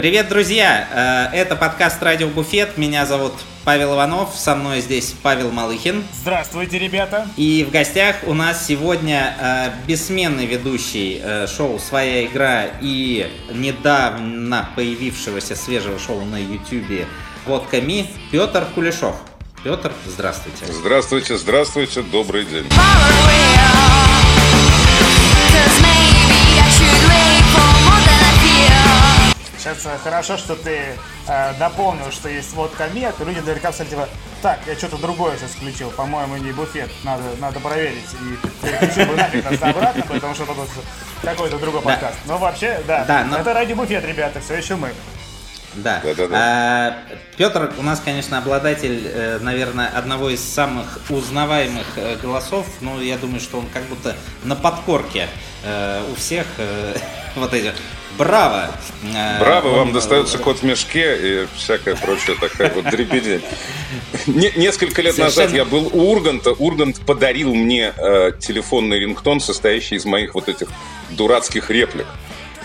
Привет, друзья! Э, это подкаст «Радио Буфет». Меня зовут Павел Иванов. Со мной здесь Павел Малыхин. Здравствуйте, ребята! И в гостях у нас сегодня э, бессменный ведущий э, шоу «Своя игра» и недавно появившегося свежего шоу на YouTube «Водка Ми» Петр Кулешов. Петр, здравствуйте. Здравствуйте, здравствуйте, добрый день. Сейчас хорошо, что ты э, дополнил, что есть водка мед, и люди наверняка сказали, типа, так, я что-то другое сейчас включил, по-моему, не буфет, надо, надо проверить. И переключил бы нафиг нас обратно, потому что тут какой-то другой Да. подкаст. Но вообще, да, Да, но- это ради буфет, ребята, все еще мы. Да. А, Петр у нас, конечно, обладатель, э, наверное, одного из самых узнаваемых э, голосов. Но я думаю, что он как будто на подкорке э, у всех вот этих. Браво! Э, Браво, он, вам э, достается кот в мешке и всякая прочая такая вот дребедень. Не- Несколько лет назад я был у Урганта. Ургант подарил мне э, телефонный рингтон, состоящий из моих вот этих дурацких реплик.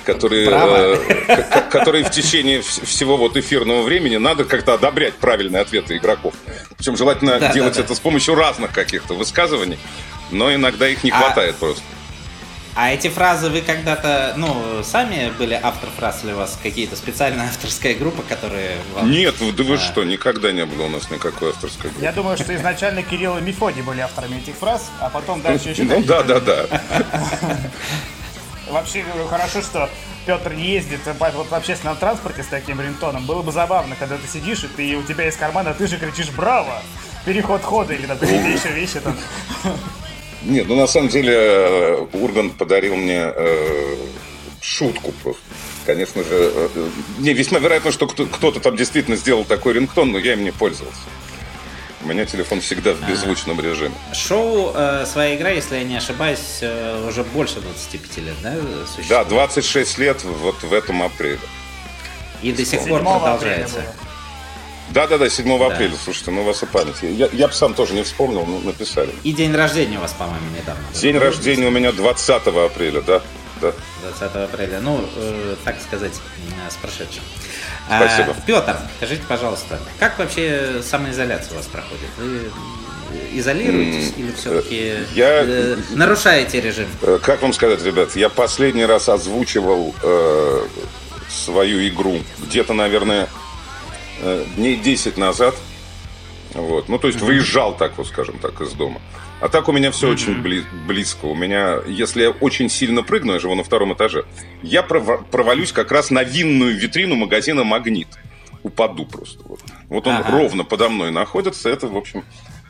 Которые, э, которые в течение вс- всего вот эфирного времени надо как-то одобрять правильные ответы игроков. Причем желательно Да, делать да, да. это с помощью разных каких-то высказываний, но иногда их не А- хватает просто. А эти фразы вы когда-то, ну, сами были автор фраз или у вас какие-то специальная авторская группа, которые вам... Нет, вы- да вы А. что, никогда не было у нас никакой авторской группы. Я думаю, что изначально Кирилл и Мефодий были авторами этих фраз, а потом дальше еще... Ну да, да, да. Вообще хорошо, что Петр не ездит вот в общественном транспорте с таким рингтоном. Было бы забавно, когда ты сидишь, и ты, у тебя из кармана, ты же кричишь «Браво!» Переход хода или там какие-то еще вещи там. Нет, ну на самом деле э, Ургант подарил мне э, шутку просто. Конечно же, э, не, весьма вероятно, что кто- кто-то там действительно сделал такой рингтон, но я им не пользовался. У меня телефон всегда в беззвучном режиме. Шоу э, «Своя игра», если я не ошибаюсь, э, уже больше 25 лет, да, существует? Да, 26 лет вот в этом апреле. И до сих 7 пор апреля продолжается. Было. Да, да, да, 7 апреля, слушайте, ну у вас и память. Я, я бы сам тоже не вспомнил, но написали. И день рождения у вас, по-моему, недавно. День рождения у меня 20 апреля, да. да. 20 апреля. Ну, э, так сказать, э, с прошедшим. Спасибо. А, Петр, скажите, пожалуйста, как вообще самоизоляция у вас проходит? Вы э, изолируетесь или все-таки я- нарушаете режим? Э, Как вам сказать, ребят, я последний раз озвучивал э, свою игру где-то, наверное, э, дней 10 назад. Вот. Ну, то есть выезжал так вот, скажем так, из дома. А так у меня все очень бли- близко. У меня, если я очень сильно прыгну, я живу на втором этаже, я прова- провалюсь как раз на винную витрину магазина «Магнит». Упаду просто. Вот, вот он Ага. ровно подо мной находится. Это, в общем,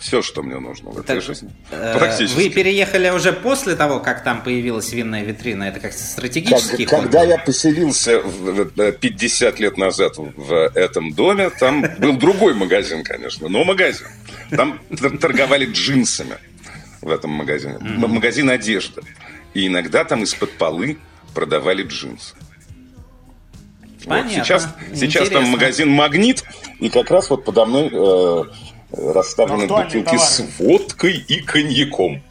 все, что мне нужно в этой Так, жизни. э, Практически. Вы переехали уже после того, как там появилась винная витрина? Это как стратегический Как- когда я поселился в- в- 50 лет назад в этом доме, там был другой магазин, конечно, но магазин. Там тор- торговали джинсами в этом магазине. Магазин одежды. И иногда там из-под полы продавали джинсы. Вот. Понятно. Сейчас, сейчас там магазин «Магнит», и как раз вот подо мной э, расставлены бутылки товары. с водкой и коньяком.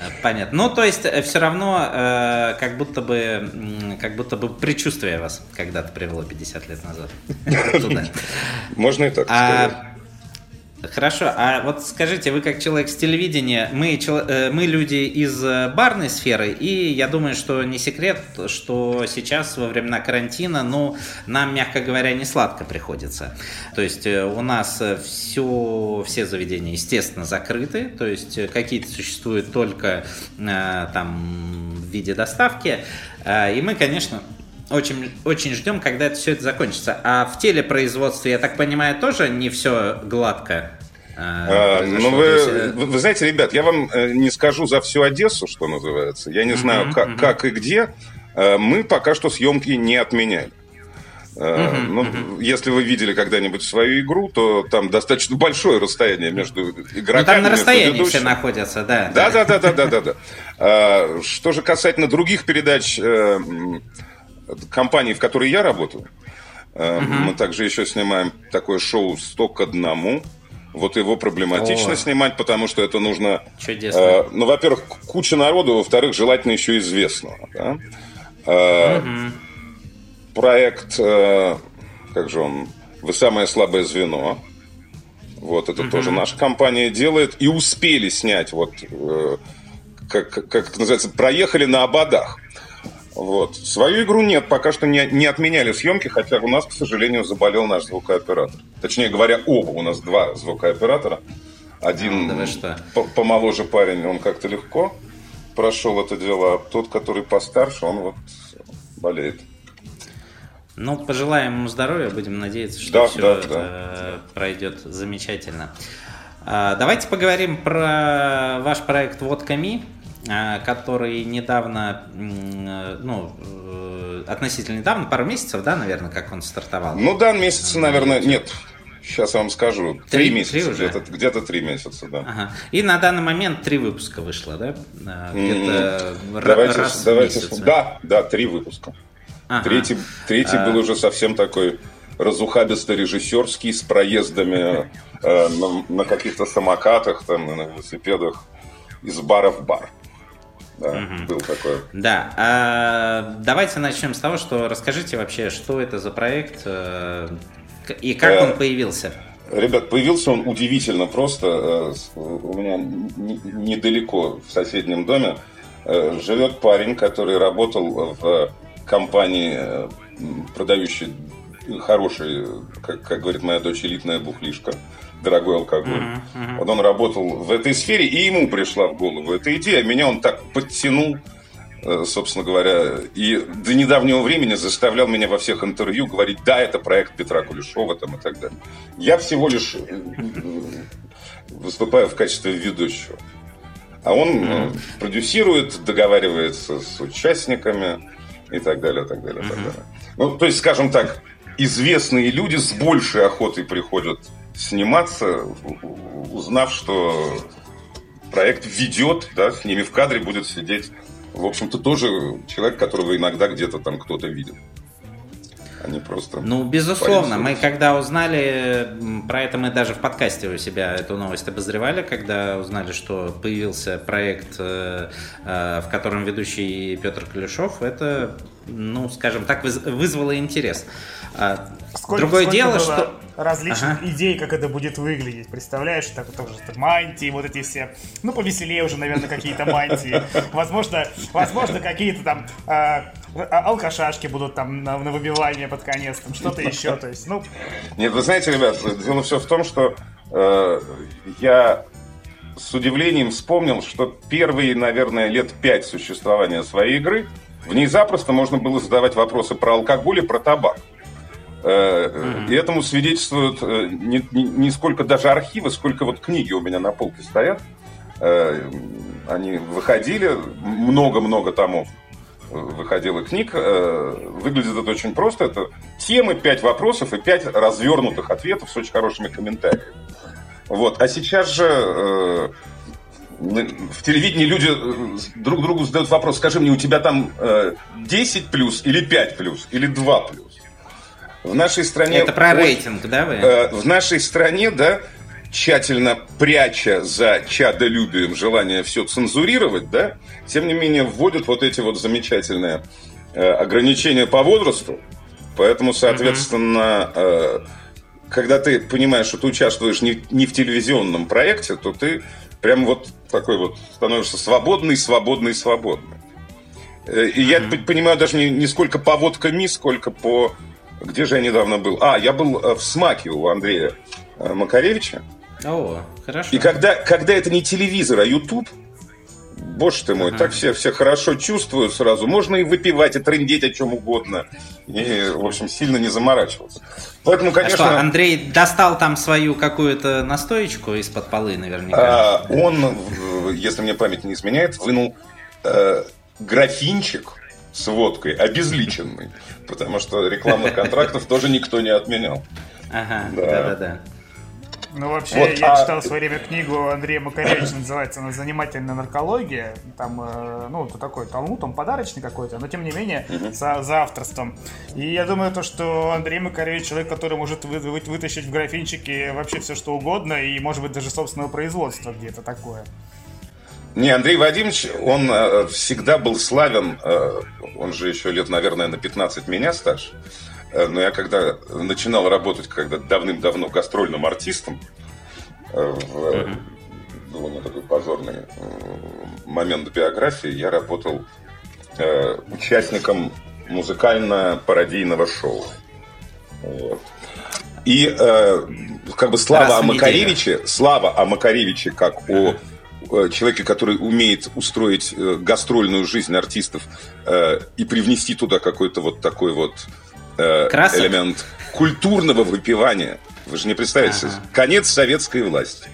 Э, Понятно. Ну, то есть, все равно, э, как будто бы, как будто бы предчувствие вас когда-то привело 50 лет назад. Можно и так сказать. Хорошо, а вот скажите, вы как человек с телевидения, мы, э, мы люди из э, барной сферы, и я думаю, что не секрет, что сейчас во времена карантина, ну, нам, мягко говоря, не сладко приходится. То есть э, у нас все, все заведения, естественно, закрыты, то есть какие-то существуют только там в виде доставки, и мы, конечно, очень, очень ждем, когда это все это закончится. А в телепроизводстве, я так понимаю, тоже не все гладко. э, А, ну, вы, э, вы, вы знаете, ребят, я вам э, не скажу за всю Одессу, что называется. Я не знаю, как, как и где. Мы пока что съемки не отменяли. Э, ну, Если вы видели когда-нибудь свою игру, то там достаточно большое расстояние между игроками. ну, там на расстоянии все находятся, да. Да, да, да, да, да, да, да. Что же касательно других передач м, компаний, в которой я работаю, э, мы также еще снимаем такое шоу «Сто к одному». Вот его проблематично О. снимать, потому что это нужно... Чудесно. э, ну, во-первых, куча народу, во-вторых, желательно еще известного. да. Э, проект, э, как же он, «Вы самое слабое звено». Вот, это угу. тоже наша компания делает. И успели снять, вот, э, как, как это называется, проехали на ободах. Вот. Свою игру нет, пока что не, не отменяли съемки, хотя у нас, к сожалению, заболел наш звукооператор. Точнее говоря, оба. У нас два звукооператора. Один а, что? помоложе парень, он как-то легко прошел это дело, а тот, который постарше, он вот болеет. Ну, пожелаем ему здоровья, будем надеяться, что да, все да, да. пройдет замечательно. А, давайте поговорим про ваш проект «Водка.ми», который недавно, ну, э, относительно недавно, пару месяцев, да, наверное, как он стартовал? Ну да, месяца, наверное, нет, Сейчас я вам скажу. Три, три месяца, где-то, где-то три месяца, да. Ага. И на данный момент три выпуска вышло, да? Где-то mm-hmm. давайте, раз давайте, в месяц. Да, да, три выпуска. Ага. Третий, третий а... был уже совсем такой разухабисто-режиссерский с проездами э, на, на каких-то самокатах, там, на велосипедах из бара в бар. Да, угу. был такой. Да. А, давайте начнем с того, что расскажите вообще, что это за проект, э, и как э, он появился? Ребят, появился он удивительно просто. Э, у меня недалеко в соседнем доме э, живет парень, который работал в компании, продающей хороший, как, как говорит моя дочь, элитная бухлишка, дорогой алкоголь. Uh-huh, uh-huh. Вот он работал в этой сфере, и ему пришла в голову эта идея. Меня он так подтянул Э, собственно говоря, и до недавнего времени заставлял меня во всех интервью говорить, да, это проект Петра Кулешова там, и так далее. Я всего лишь э, выступаю в качестве ведущего. А он mm-hmm. продюсирует, договаривается с участниками и так далее, так далее, mm-hmm. так далее. Ну, то есть, скажем так, известные люди с большей охотой приходят сниматься, узнав, что проект ведет, да, с ними в кадре будет сидеть в общем-то, тоже человек, которого иногда где-то там кто-то видит. Они просто... Ну, безусловно. Мы когда узнали про это, мы даже в подкасте у себя эту новость обозревали, когда узнали, что появился проект, э, э, в котором ведущий Петр Клюшов, это, ну, скажем так, вызвало интерес. А, сколько, Другое сколько дело, что различных ага. идей, как это будет выглядеть. Представляешь, так тоже так, мантии, вот эти все, ну, повеселее уже, наверное, какие-то мантии. Возможно, возможно, какие-то там э, алкашашки будут там на, на выбивание под конец, там что-то еще, то есть, ну... Нет, вы знаете, ребят, дело все в том, что э, я с удивлением вспомнил, что первые, наверное, лет пять существования своей игры в ней запросто можно было задавать вопросы про алкоголь и про табак. И этому свидетельствуют э, не, не, не сколько даже архивы, сколько вот книги у меня на полке стоят. Э, они выходили, много-много томов выходило книг. Э, выглядит это очень просто. Это темы, пять вопросов и пять развернутых ответов с очень хорошими комментариями. Вот. А сейчас же в телевидении люди друг другу задают вопрос, скажи мне, у тебя там 10 плюс или 5 плюс или 2 плюс? В нашей стране... Это про рейтинг, да, вы? Э, в нашей стране, да, тщательно пряча за чадолюбием желание все цензурировать, да, тем не менее вводят вот эти вот замечательные э, ограничения по возрасту. Поэтому, соответственно, э, когда ты понимаешь, что ты участвуешь не, не в телевизионном проекте, то ты прям вот такой вот становишься свободный, свободный, свободный. И я понимаю даже не, не сколько по водками, сколько по где же я недавно был? А, я был э, в СМАКе у Андрея э, Макаревича. О, хорошо. И когда, когда это не телевизор, а YouTube, боже ты мой, ага. так все, все хорошо чувствуют сразу. Можно и выпивать, и трындеть о чем угодно. И, в общем, сильно не заморачиваться. Поэтому, конечно... А что, Андрей достал там свою какую-то настоечку из-под полы, наверняка? А, он, если мне память не изменяет, вынул э, графинчик с водкой, обезличенный. Потому что рекламных контрактов тоже никто не отменял. Ага, да-да-да. Ну, вообще, вот, я а... читал в свое время книгу Андрея Макаревича, называется она «Занимательная наркология». Там, э, ну, это такой талмуд, он подарочный какой-то, но, тем не менее, за, за авторством. И я думаю, то, что Андрей Макаревич человек, который может вы, вы, вытащить в графинчике вообще все, что угодно, и, может быть, даже собственного производства где-то такое. Не, Андрей Вадимович, он э, всегда был славен, э, он же еще лет, наверное, на 15 меня старше, э, но я когда начинал работать, когда давным-давно гастрольным артистом, э, в, был у меня такой позорный э, момент биографии, я работал э, участником музыкально-пародийного шоу. Вот. И э, как бы слава о Макаревиче, слава о Макаревиче как о э, человеке, который умеет устроить э, гастрольную жизнь артистов э, и привнести туда какой-то вот такой вот э, элемент культурного выпивания. Вы же не представляете, ага. конец советской власти.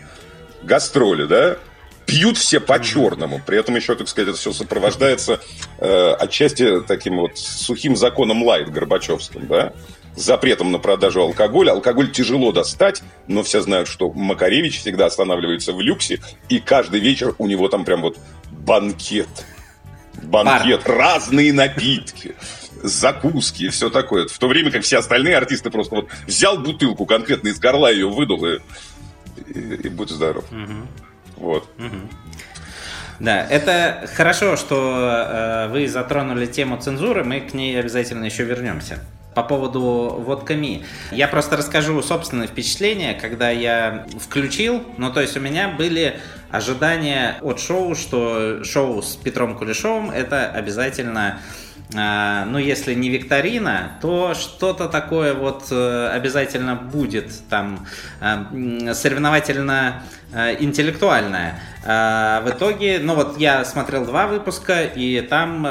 Гастроли, да? Пьют все по-черному. При этом еще, так сказать, это все сопровождается э, отчасти таким вот сухим законом лайт Горбачевским, да? Запретом на продажу алкоголя. Алкоголь тяжело достать, но все знают, что Макаревич всегда останавливается в люксе, и каждый вечер у него там прям вот банкет. Банкет, Бар. разные напитки закуски и все такое. В то время как все остальные артисты просто вот взял бутылку конкретно из горла, ее выдул и, и, и будь здоров. Угу. Вот. Угу. Да, это хорошо, что э, вы затронули тему цензуры, мы к ней обязательно еще вернемся по поводу водками. Я просто расскажу собственные впечатления, когда я включил. Ну, то есть у меня были ожидания от шоу, что шоу с Петром Кулешовым это обязательно а, ну, если не викторина, то что-то такое вот э, обязательно будет там э, соревновательно-интеллектуальное. Э, в итоге, ну вот я смотрел два выпуска, и там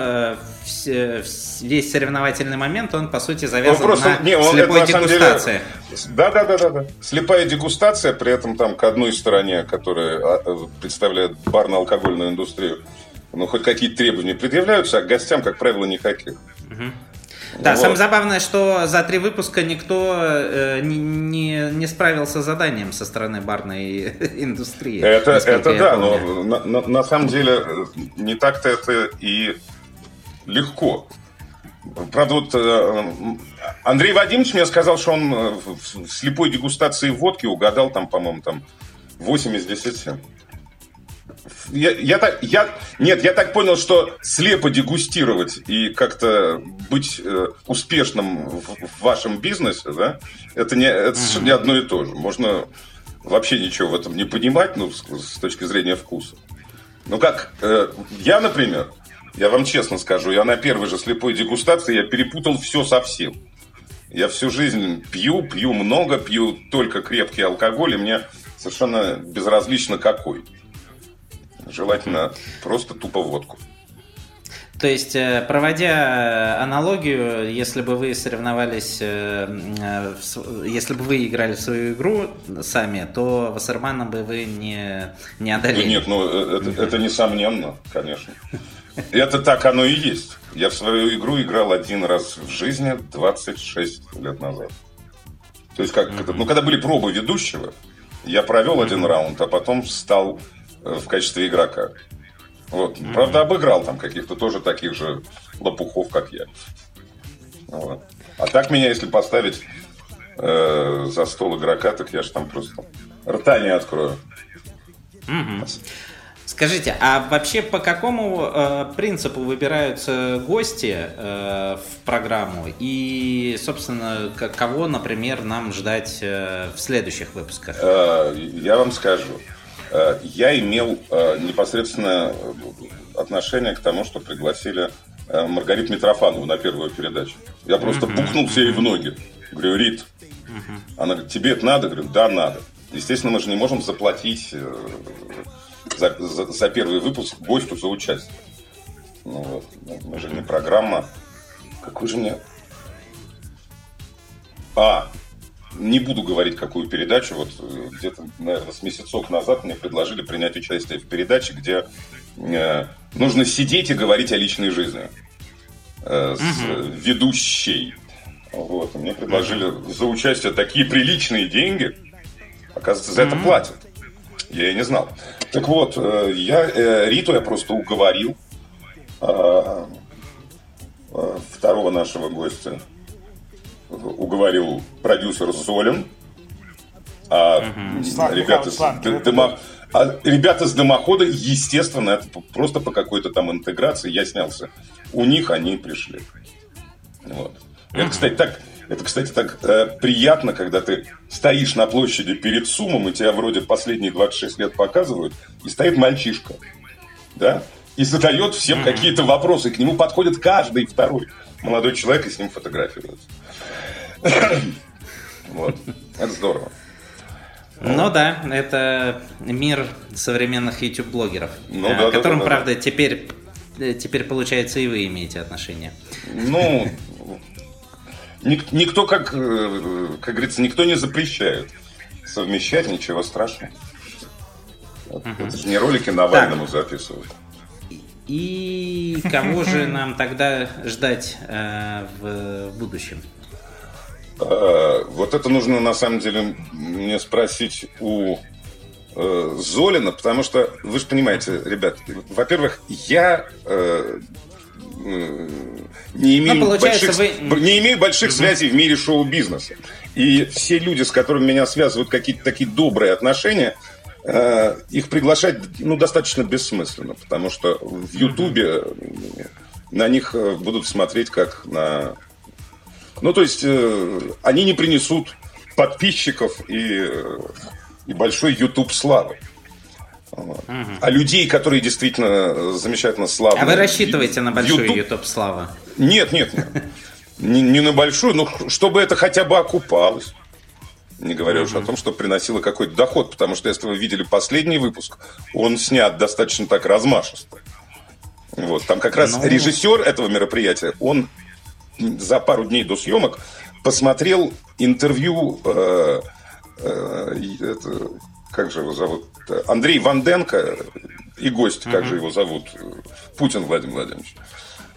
весь соревновательный момент, он по сути завязан он просто, на не, он, слепой это, дегустации. Да, да, да, да, да. Слепая дегустация, при этом там к одной стороне, которая а, представляет барно-алкогольную индустрию, ну, хоть какие-то требования предъявляются, а к гостям, как правило, никаких. Угу. Да, вот. самое забавное, что за три выпуска никто э, не, не, не справился с заданием со стороны барной индустрии. Это, это да, но на, на, на самом деле не так-то это и легко. Правда, вот э, Андрей Вадимович мне сказал, что он в слепой дегустации водки угадал там, по-моему, там 8 из 10 я, я так, я, нет, я так понял, что слепо дегустировать и как-то быть э, успешным в, в вашем бизнесе, да, это не, это uh-huh. не одно и то же. Можно вообще ничего в этом не понимать, ну, с, с точки зрения вкуса. Ну, как э, я, например, я вам честно скажу, я на первой же слепой дегустации я перепутал все совсем. Я всю жизнь пью, пью много, пью только крепкий алкоголь, и мне совершенно безразлично какой. Желательно просто тупо водку. То есть, э, проводя аналогию, если бы вы соревновались, э, э, если бы вы играли в свою игру сами, то Вассермана бы вы не, не одолели. Нет, ну это, это несомненно, конечно. Это так оно и есть. Я в свою игру играл один раз в жизни 26 лет назад. То есть, как mm-hmm. ну, когда были пробы ведущего, я провел mm-hmm. один раунд, а потом стал Э, в качестве игрока. Вот. Mm-hmm. Правда, обыграл там каких-то тоже таких же лопухов, как я. Вот. А так меня, если поставить э, за стол игрока, так я же там просто рта не открою. Mm-hmm. Скажите, а вообще по какому э, принципу выбираются гости э, в программу? И, собственно, кого, например, нам ждать э, в следующих выпусках? Э, я вам скажу. Э, я имел э, непосредственно отношение к тому, что пригласили Маргариту Митрофанову на первую передачу. Я просто бухнулся ей в ноги. Говорю, Рит, она говорит, тебе это надо? Говорю, да, надо. Естественно, мы же не можем заплатить за, за, за первый выпуск гостю за участие. Ну, вот. Мы же не программа. Какой же мне... А, не буду говорить, какую передачу. Вот э, где-то, наверное, с месяцок назад мне предложили принять участие в передаче, где э, нужно сидеть и говорить о личной жизни э, с угу. ведущей. Вот. И мне предложили за участие такие приличные деньги. Оказывается, за это платят. Я и не знал. Так вот, э, я э, Риту я просто уговорил э, второго нашего гостя уговорил продюсер Золин, а угу. ребята с Дымах... А ребята с дымохода, естественно, это просто по какой-то там интеграции я снялся. У них они пришли. Вот. Это, кстати, так, это, кстати, так э, приятно, когда ты стоишь на площади перед Сумом, и тебя вроде последние 26 лет показывают, и стоит мальчишка, да, и задает всем какие-то вопросы. К нему подходит каждый второй молодой человек и с ним фотографируется. Вот. Это здорово. Ну да, это мир современных YouTube-блогеров, Ну э, да, да, к которым, да, да, правда, теперь, э, теперь, получается, и вы имеете отношение. Ну, ник- никто, как, э, как говорится, никто не запрещает совмещать, ничего страшного. Вот Это же не ролики Навальному записывают. И кого же нам тогда ждать э, в будущем? Э, Вот это нужно, на самом деле, мне спросить у э, Золина, потому что, вы же понимаете, ребят, во-первых, я э, не имею Ну, получается, больших, вы- не имею больших связей в мире шоу-бизнеса. И все люди, с которыми меня связывают какие-то такие добрые отношения, э, их приглашать ну, достаточно бессмысленно, потому что в Ютубе э, на них э, будут смотреть как на ну, то есть, э, они не принесут подписчиков и, э, и большой YouTube славы. Вот. А людей, которые действительно э, замечательно славны... А вы рассчитываете на большую YouTube- YouTube славу? Нет, нет, нет. Не, не на большую, но чтобы это хотя бы окупалось. Не говоря уж о том, что приносило какой-то доход, потому что если вы видели последний выпуск, он снят достаточно так размашисто. Вот, там как раз Ну. режиссер этого мероприятия, он за пару дней до съемок посмотрел интервью, э, э, это, как же его зовут, Андрей Ванденко и гость, как же его зовут, Путин Владимир Владимирович.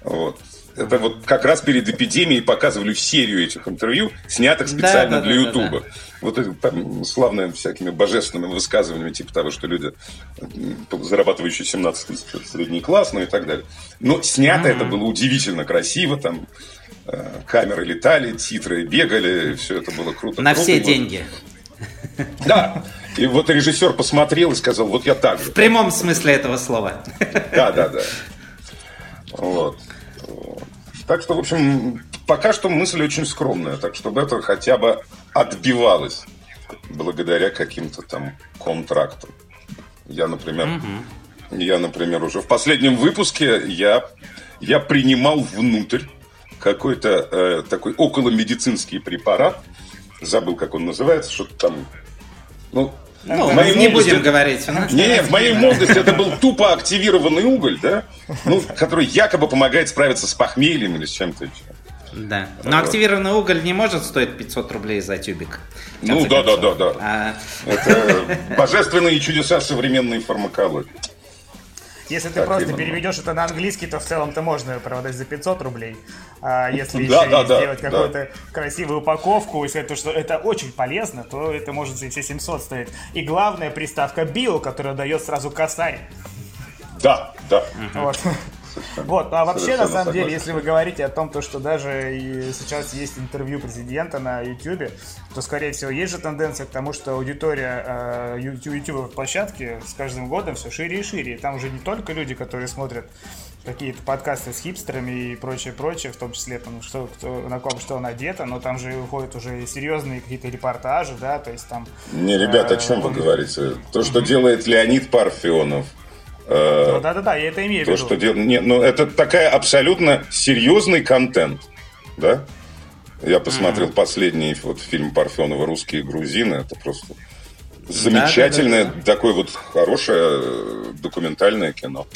Вот. Это вот как раз перед эпидемией показывали серию этих интервью, снятых специально да, для да, да, Ютуба. Вот это там славные всякими божественными высказываниями, типа того, что люди, зарабатывающие 17 тысяч, средний класс, ну и так далее. Но снято это было удивительно красиво, там э, камеры летали, титры бегали, все это было круто. На круто. все деньги. Да. И вот режиссер посмотрел и сказал, вот я так же. В прямом смысле этого слова. Да, да, да. Вот. Так что, в общем, пока что мысль очень скромная, так чтобы это хотя бы отбивалось благодаря каким-то там контрактам. Я, например, я, например, уже в последнем выпуске я, я принимал внутрь какой-то э, такой околомедицинский препарат. Забыл, как он называется, что-то там. Ну, Ну, моей не будем говорить. у нас- не, в моей молодости это был тупо активированный уголь, да? Ну, который якобы помогает справиться с похмельем или с чем-то еще. Да. Но активированный уголь не может стоить 500 рублей за тюбик. Ну, да, да, да, да. А, Это божественные чудеса современной фармакологии. Если ты Так, просто именно. переведешь это на английский, то в целом-то можно продать за 500 рублей. А если Да, еще да, сделать да. какую-то красивую упаковку, и сказать, что это очень полезно, то это может и все 700 стоить. И главная приставка био, которая дает сразу косарь. Да, да. Вот. Вот, а вообще, на Совершенно самом деле, если вы говорите о том, то, что даже сейчас есть интервью президента на YouTube, то, скорее всего, есть же тенденция к тому, что аудитория э, YouTube площадки с каждым годом все шире и шире. И там уже не только люди, которые смотрят какие-то подкасты с хипстерами и прочее, прочее, в том числе там, что, кто, на ком что надето, но там же выходят уже серьезные какие-то репортажи, да, то есть там... Не, ребята, о чем вы говорите? То, что делает Леонид Парфенов, э, Ну, да-да-да, я это имею в виду. что делает... Нет, ну, это такая абсолютно серьезный контент, да? Я посмотрел последний вот фильм Парфенова «Русские грузины». Это просто замечательное, такое вот хорошее э, документальное кино.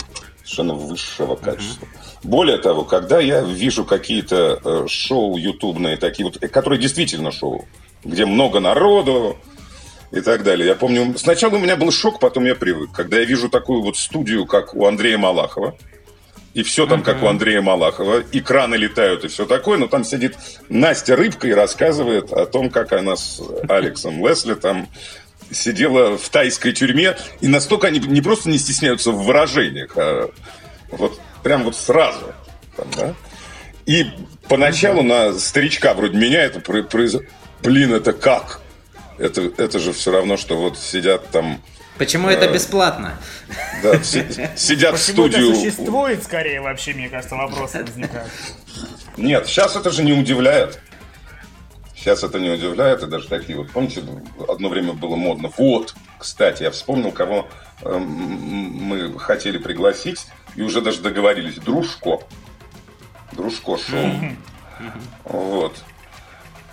Совершенно высшего качества. Более того, когда я вижу какие-то э, шоу ютубные, такие вот, э, которые действительно шоу, где много народу, и так далее. Я помню, сначала у меня был шок, потом я привык. Когда я вижу такую вот студию, как у Андрея Малахова, и все там, как у Андрея Малахова, экраны летают и все такое, но там сидит Настя Рыбка и рассказывает о том, как она с Алексом Лесли там сидела в тайской тюрьме, и настолько они не просто не стесняются в выражениях, а вот прям вот сразу. Там, да? И поначалу на старичка вроде меня это произошло. Блин, это как? Это, это же все равно, что вот сидят там Почему это бесплатно? Да, сидят в студию. это существует, скорее, вообще, мне кажется, вопросы возникают. Нет, сейчас это же не удивляет. Сейчас это не удивляет, и даже такие вот, помните, одно время было модно. Вот, кстати, я вспомнил, кого э, мы хотели пригласить, и уже даже договорились. Дружко. Дружко шоу. Вот.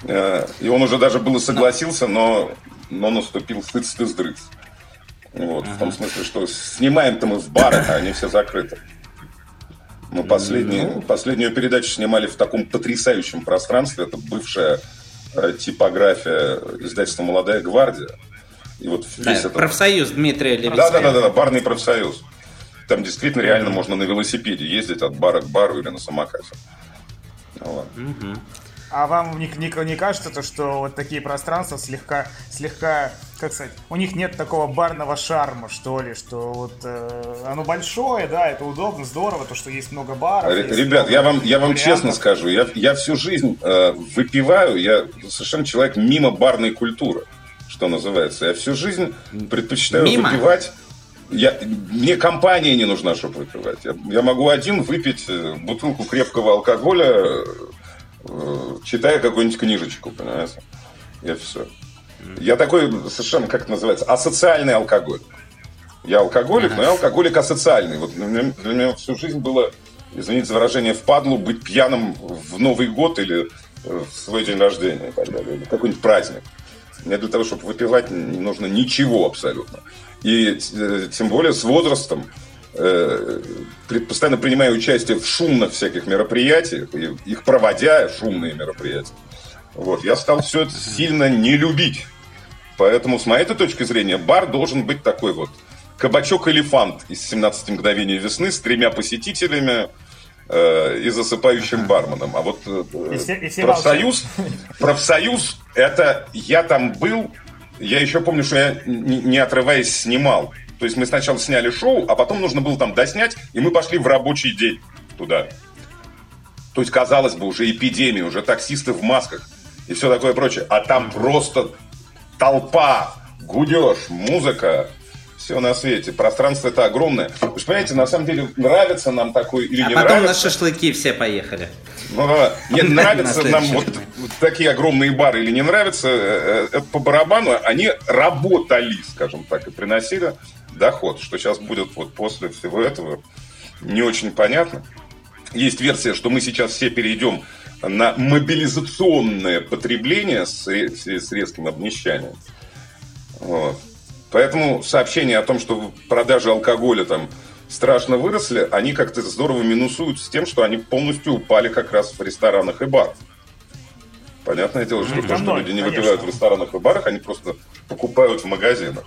Э, и он уже даже было согласился, но, но наступил стыд стыд дрыц. Вот, В том смысле, что снимаем-то мы в барах, а они все закрыты. Мы последнюю, ну. последнюю передачу снимали в таком потрясающем пространстве. Это бывшая Э, типография издательства «Молодая гвардия». И вот да, этот... Профсоюз Дмитрия Левицкого. Да, да, да, да, барный профсоюз. Там действительно реально можно на велосипеде ездить от бара к бару или на самокате. Вот. А вам не, не, не кажется, то, что вот такие пространства слегка, слегка, как сказать, у них нет такого барного шарма, что ли, что вот э, оно большое, да, это удобно, здорово, то, что есть много баров. Р- ребят, я вам, я вам честно скажу, я, я всю жизнь э, выпиваю, я совершенно человек мимо барной культуры, что называется. Я всю жизнь предпочитаю мимо? выпивать. Я, мне компания не нужна, чтобы выпивать. Я, я могу один выпить э, бутылку крепкого алкоголя Э, читая какую-нибудь книжечку, понимаете? И все. Я такой совершенно, как это называется, асоциальный алкоголь. Я алкоголик, но я алкоголик асоциальный. Вот для меня, для меня всю жизнь было, извините за выражение, впадлу быть пьяным в Новый год или э, в свой день рождения и так далее, или какой-нибудь праздник. Мне для того, чтобы выпивать, не нужно ничего абсолютно. И э, тем более с возрастом постоянно принимаю участие в шумных всяких мероприятиях, и их проводя, шумные мероприятия, вот, я стал все это сильно не любить. Поэтому, с моей точки зрения, бар должен быть такой вот кабачок-элефант из 17 мгновений весны с тремя посетителями э, и засыпающим барменом. А вот э, и все, и все профсоюз, профсоюз, это я там был, я еще помню, что я не отрываясь снимал. То есть мы сначала сняли шоу, а потом нужно было там доснять, и мы пошли в рабочий день туда. То есть, казалось бы, уже эпидемия, уже таксисты в масках и все такое прочее. А там просто толпа, гудеж, музыка, все на свете. Пространство это огромное. Вы же понимаете, на самом деле нравится нам такой или а не потом нравится. на шашлыки все поехали. Ну, да. Не нравится нам вот, вот такие огромные бары или не нравится, э, э, это по барабану, они работали, скажем так, и приносили доход. Что сейчас будет вот после всего этого, не очень понятно. Есть версия, что мы сейчас все перейдем на мобилизационное потребление с, с резким обнищанием. Вот. Поэтому сообщения о том, что продажи алкоголя там страшно выросли, они как-то здорово минусуют с тем, что они полностью упали как раз в ресторанах и барах. Понятное дело, что то, что люди не выпивают в ресторанах и барах, они просто покупают в магазинах.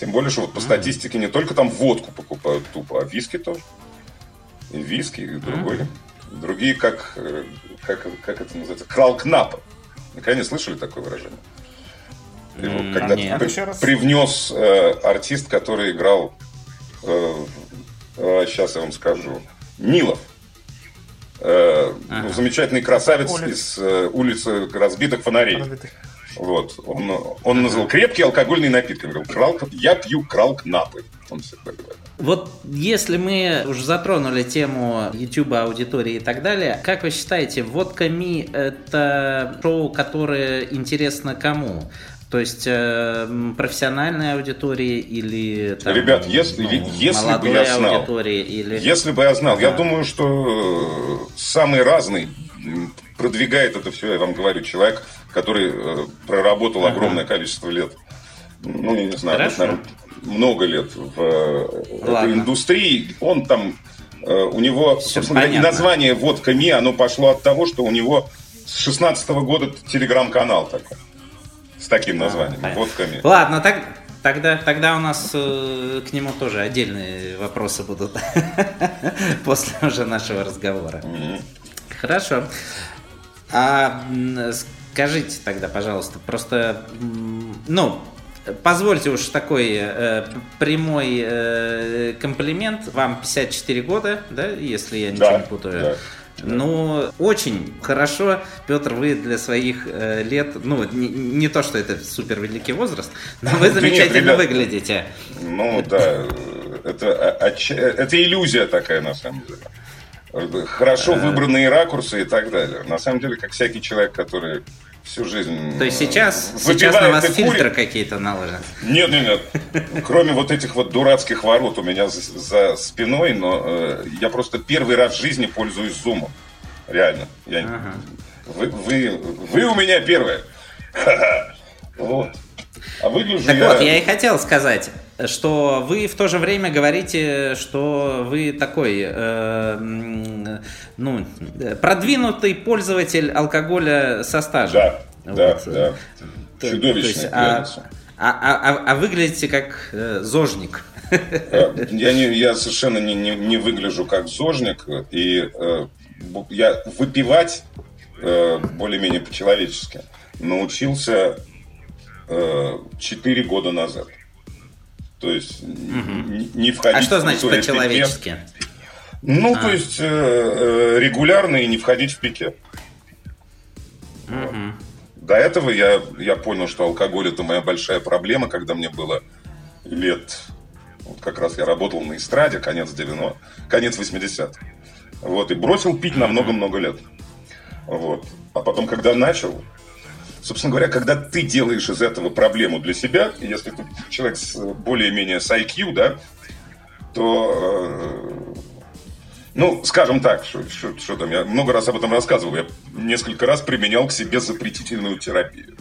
Тем более, что вот по статистике не только там водку покупают тупо, а виски тоже. И виски, и другой. Другие, как, э, как, как это называется, кралкнап. Никогда не слышали такое выражение? Его mm, когда нет. При, привнес э, артист, который играл, э, э, сейчас я вам скажу, Нилов. Э, ага. ну, замечательный красавец Улиц. из э, улицы разбитых фонарей. Разбитых. Вот. Он, он назвал крепкий алкогольный напиток. Он говорил, крал, я пью кралкнапы. Он всегда говорит. Вот если мы уже затронули тему YouTube, аудитории и так далее, как вы считаете, водка Ми это шоу, которое интересно кому? То есть э, профессиональной аудитории или там, Ребят, если, ну, если бы я знал, или... если бы я знал, ага. я думаю, что э, самый разный продвигает это все, я вам говорю, человек, который э, проработал ага. огромное количество лет, ну, я не знаю, наверное, много лет в э, этой индустрии. Он там, э, у него, все собственно, понятно. название «Водка Ми», оно пошло от того, что у него с 16 -го года телеграм-канал такой. С таким названием, а, «Водка Ми». Ладно, так, Тогда, тогда у нас э, к нему тоже отдельные вопросы будут после уже нашего разговора. Mm-hmm. Хорошо. А скажите тогда, пожалуйста, просто, ну, позвольте уж такой э, прямой э, комплимент. Вам 54 года, да, если я ничего да, не путаю. Да. Ну, очень хорошо, Петр, вы для своих э, лет, ну, не, не то, что это супер великий возраст, но вы замечательно нет, выглядите. Ну, да, это, это иллюзия такая, на самом деле. Хорошо э. выбранные ракурсы и так далее. На самом деле, как всякий человек, который всю жизнь. То есть сейчас, сейчас на вас фильтры какие-то наложены? Нет, нет, нет. Кроме вот этих вот дурацких ворот у меня за, за спиной, но э, я просто первый раз в жизни пользуюсь зумом. Реально. Я, ага. вы, вы, вы у меня первые. Вот. А выгляжу так я... вот, я и хотел сказать, что вы в то же время говорите, что вы такой, э, ну, продвинутый пользователь алкоголя со стажем. Да, вот. да, да. Чудовищная а, а, а, а выглядите как э, зожник. Я, не, я совершенно не, не, не выгляжу как зожник, и э, я выпивать э, более-менее по-человечески научился э, 4 года назад. То есть угу. не входить А что значит по-человечески? Ну, а. то есть э, э, регулярно и не входить в пике. Угу. До этого я, я понял, что алкоголь это моя большая проблема, когда мне было лет... Вот как раз я работал на эстраде, конец 90 конец 80-х. Вот, и бросил пить на много-много лет. Вот. А потом, когда начал, собственно говоря, когда ты делаешь из этого проблему для себя, если ты человек с более-менее с IQ, да, то, э, ну, скажем так, что, там, я много раз об этом рассказывал, я несколько раз применял к себе запретительную терапию.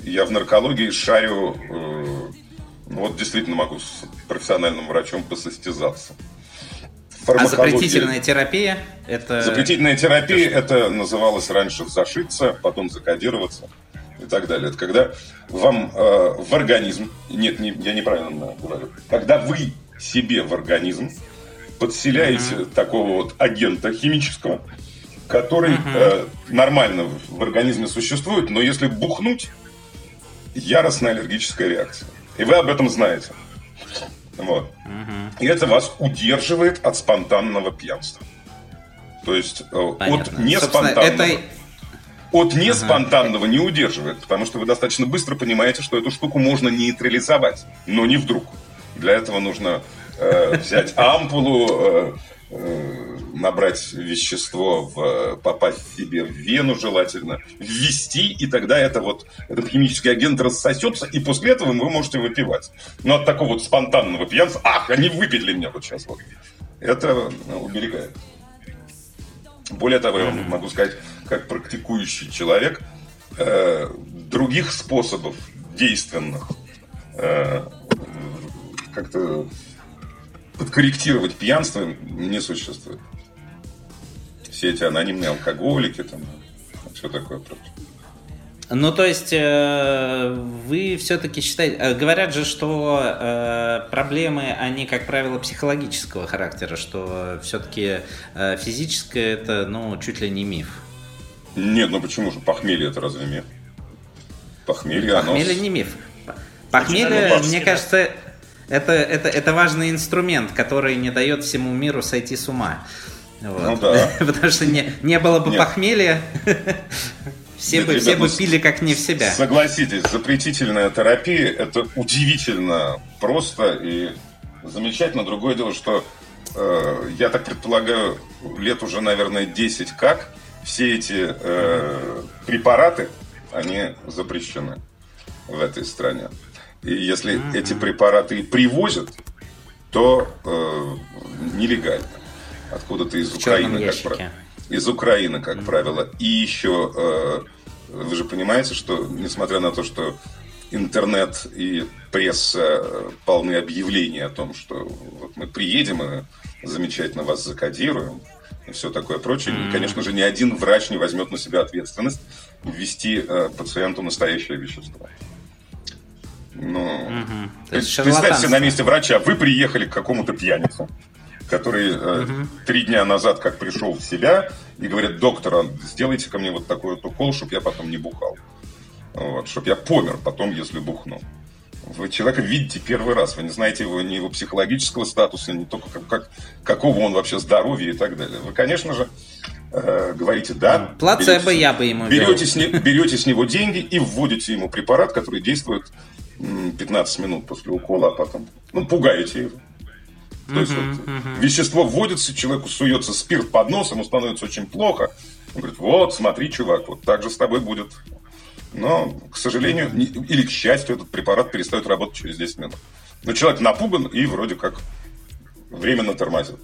Я в наркологии шарю, э, вот действительно могу с профессиональным врачом посостязаться. А запретительная терапия это... Запретительная терапия это называлось раньше зашиться, потом закодироваться и так далее. Это когда вам э, в организм, нет, не, я неправильно говорю, когда вы себе в организм подселяете uh-huh. такого вот агента химического, который uh-huh. э, нормально в организме существует, но если бухнуть, яростная аллергическая реакция. И вы об этом знаете. Вот. Угу. И это вас удерживает от спонтанного пьянства. То есть э, Понятно. от неспонтанного. Это... От неспонтанного ага. не удерживает, потому что вы достаточно быстро понимаете, что эту штуку можно нейтрализовать, но не вдруг. Для этого нужно э, взять ампулу, э, э, набрать вещество, в, попасть себе в вену желательно, ввести, и тогда это вот, этот химический агент рассосется, и после этого вы можете выпивать. Но от такого вот спонтанного пьянства, ах, они выпили меня вот сейчас вот, это ну, уберегает. Более того, я вам могу сказать, как практикующий человек, э, других способов действенных э, как-то подкорректировать пьянство не существует все эти анонимные алкоголики, там, все такое прочее. Ну, то есть, э, вы все-таки считаете... Э, говорят же, что э, проблемы, они, как правило, психологического характера, что все-таки э, физическое это, ну, чуть ли не миф. Нет, ну почему же? Похмелье это разве миф? Похмелье, оно... Похмелье не миф. Похмелье, мне кажется, это, это, это важный инструмент, который не дает всему миру сойти с ума. Вот. Ну да. Потому что не, не было бы Нет. похмелья, все, Нет, бы, ребят, все бы пили как не в себя. Согласитесь, запретительная терапия это удивительно просто и замечательно. Другое дело, что э, я так предполагаю, лет уже, наверное, 10 как все эти э, препараты, они запрещены в этой стране. И если mm-hmm. эти препараты привозят, то э, нелегально откуда-то из Украины, как правило. Из Украины, как mm-hmm. правило. И еще, э, вы же понимаете, что несмотря на то, что интернет и пресса полны объявлений о том, что вот мы приедем и замечательно вас закодируем, и все такое прочее. Mm-hmm. И, конечно же, ни один врач не возьмет на себя ответственность ввести э, пациенту настоящее вещество. Ну, mm-hmm. представьте на месте врача, вы приехали к какому-то пьянице, который угу. три дня назад как пришел в себя и говорит, доктор, а сделайте ко мне вот такой вот укол, чтобы я потом не бухал. Вот, чтобы я помер потом, если бухну. Вы человека видите первый раз, вы не знаете его ни его психологического статуса, ни только как, как, какого он вообще здоровья и так далее. Вы, конечно же, э, говорите «да». Плацебо берете, я бы ему берете с, не, берете с него деньги и вводите ему препарат, который действует 15 минут после укола, а потом ну, пугаете его. То есть вот, uh-huh. вещество вводится, человеку суется спирт под нос, ему становится очень плохо. Он говорит, вот, смотри, чувак, вот так же с тобой будет. Но, к сожалению, или к счастью, этот препарат перестает работать через 10 минут. Но человек напуган и вроде как временно тормозит.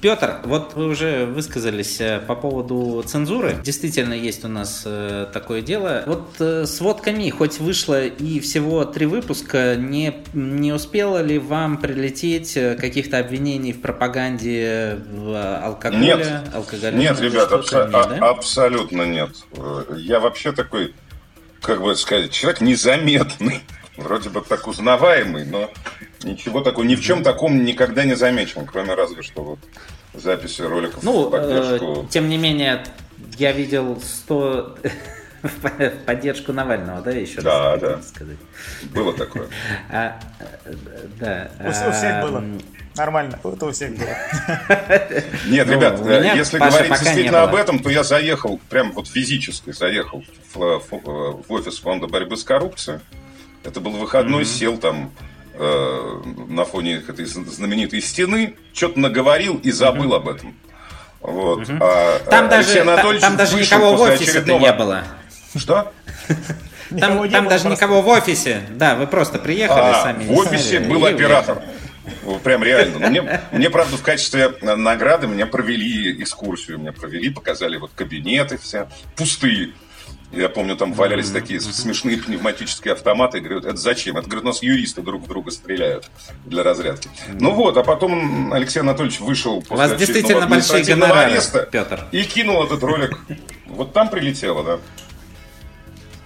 Петр, вот вы уже высказались э, по поводу цензуры. Действительно есть у нас э, такое дело. Вот э, с водками, хоть вышло и всего три выпуска, не, не успело ли вам прилететь каких-то обвинений в пропаганде в алкоголе? Нет, алкоголе, нет ребят, абсо- нет, да? абсолютно нет. Я вообще такой, как бы сказать, человек незаметный. Вроде бы так узнаваемый, но ничего такого, ни в чем таком никогда не замечен, кроме разве что вот записи роликов ну, в поддержку. Э, тем не менее, я видел 100 в поддержку Навального, да, еще да, раз да. сказать. Было такое. А, да. У, у всех а, было. Нормально, это у всех было. Нет, ну, ребят, э, если говорить действительно об этом, то я заехал, прям вот физически заехал в, в, в офис фонда борьбы с коррупцией. Это был выходной, mm-hmm. сел там э, на фоне этой знаменитой стены, что-то наговорил и забыл mm-hmm. об этом. Вот. Mm-hmm. А, там, даже, там даже никого в офисе очередного... не было. Что? Там, там даже никого в офисе. Да, вы просто приехали а, сами. В офисе был оператор. Прям реально. Мне, мне, правда, в качестве награды мне провели экскурсию. Мне провели, показали вот кабинеты все. Пустые. Я помню, там валялись такие смешные пневматические автоматы. И говорят, это зачем? Это, говорит, у нас юристы друг в друга стреляют для разрядки. Ну вот, а потом Алексей Анатольевич вышел после у вас действительно большие гонорары, ареста Петр. и кинул этот ролик. Вот там прилетело, да.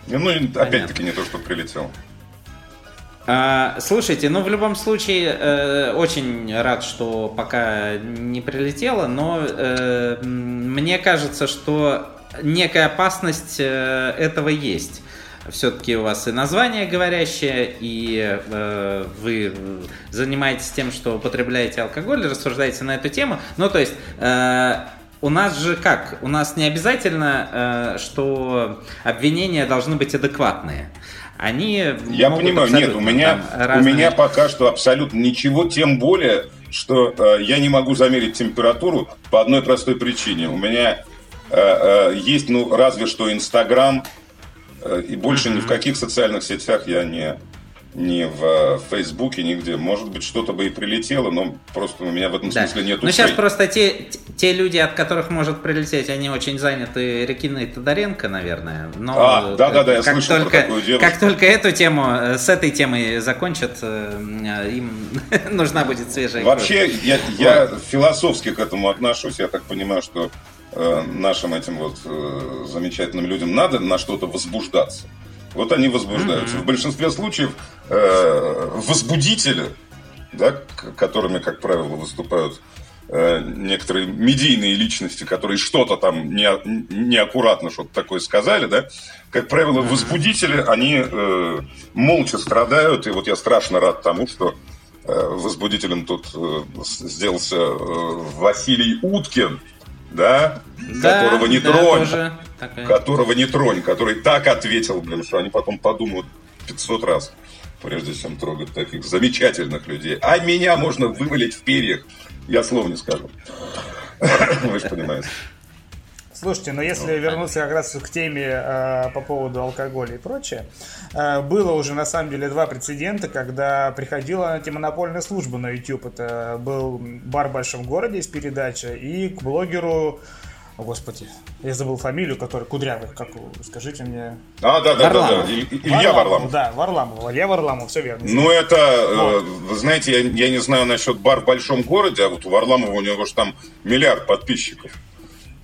Ну, опять-таки не то, что прилетело. А, слушайте, ну в любом случае э, очень рад, что пока не прилетело, но э, мне кажется, что некая опасность э, этого есть. Все-таки у вас и название говорящее, и э, вы занимаетесь тем, что употребляете алкоголь, рассуждаете на эту тему. Ну, то есть, э, у нас же как? У нас не обязательно, э, что обвинения должны быть адекватные. Они Я понимаю, нет, у меня, разные... у меня пока что абсолютно ничего, тем более, что э, я не могу замерить температуру по одной простой причине. У меня есть, ну, разве что Инстаграм, э, и больше ни в каких социальных сетях я не, не в Фейсбуке, нигде. Может быть, что-то бы и прилетело, но просто у меня в этом да. смысле нет Но сейчас просто те, те люди, от которых может прилететь, они очень заняты Рекиной Тодоренко, наверное. Но а, да, да, да, я как слышал только, про такую девушку. Как только эту тему, с этой темой закончат, им нужна будет свежая Вообще, я, я философски к этому отношусь. Я так понимаю, что Э, нашим этим вот э, замечательным людям надо на что-то возбуждаться. Вот они возбуждаются. Mm-hmm. В большинстве случаев э, возбудители, да, которыми, как правило, выступают э, некоторые медийные личности, которые что-то там не, неаккуратно что-то такое сказали, да, как правило, возбудители, они э, молча страдают, и вот я страшно рад тому, что э, возбудителем тут э, сделался э, Василий Уткин, да, да которого не да, тронь, которого не тронь, который так ответил, блин, что они потом подумают 500 раз, прежде чем трогать таких замечательных людей. А меня можно вывалить в перьях, я слов не скажу. Вы же понимаете. Слушайте, но если вернуться как раз к теме э, по поводу алкоголя и прочее, э, было уже на самом деле два прецедента, когда приходила антимонопольная служба на YouTube. Это был бар в большом городе из передачи, и к блогеру о, господи, я забыл фамилию, который кудрявый, как скажите мне. А, да, да, да, да, Илья Варламов. Да, Варламов, Илья Варламов, все верно. Ну, это, э, вот. вы знаете, я, я не знаю насчет бар в большом городе, а вот у Варламова у него же там миллиард подписчиков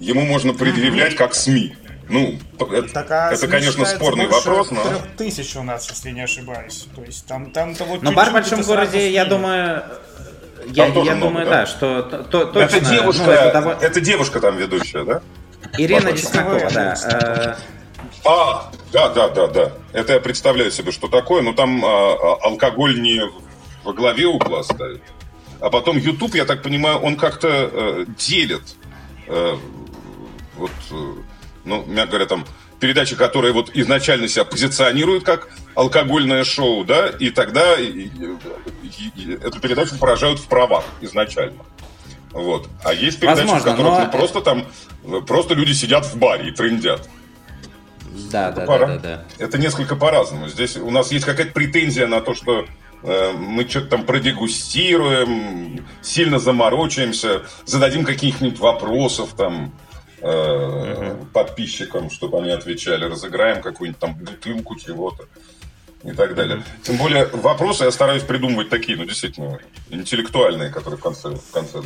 ему можно предъявлять как СМИ. Ну, это, так, а это конечно, спорный вопрос, но... трех тысяч у нас, если не ошибаюсь. То есть там, там того Но бар в большом городе, я думаю, я, я много, думаю, да, да что то, точно. Это девушка, ну, это, это девушка там ведущая, да? Ирина Чеснокова, да. А, Да, да, да, да. Это я представляю себе, что такое, но там а, алкоголь не во главе угла стоит. А потом YouTube, я так понимаю, он как-то э, делит. Э, вот, э, ну, мягко говоря, там передачи, которые вот изначально себя позиционируют как алкогольное шоу, да, и тогда и, и, и, эту передачу поражают в правах изначально. Вот. А есть передачи, Возможно, в которых но... ну, просто там просто люди сидят в баре и трендят. Да, да, да, да, да. Это несколько по-разному. Здесь у нас есть какая-то претензия на то, что э, мы что-то там продегустируем, сильно заморочаемся, зададим каких-нибудь вопросов там угу. подписчикам, чтобы они отвечали, разыграем какую-нибудь там бутылку чего-то и так далее. Тем более вопросы я стараюсь придумывать такие, ну действительно интеллектуальные, которые в конце в конце.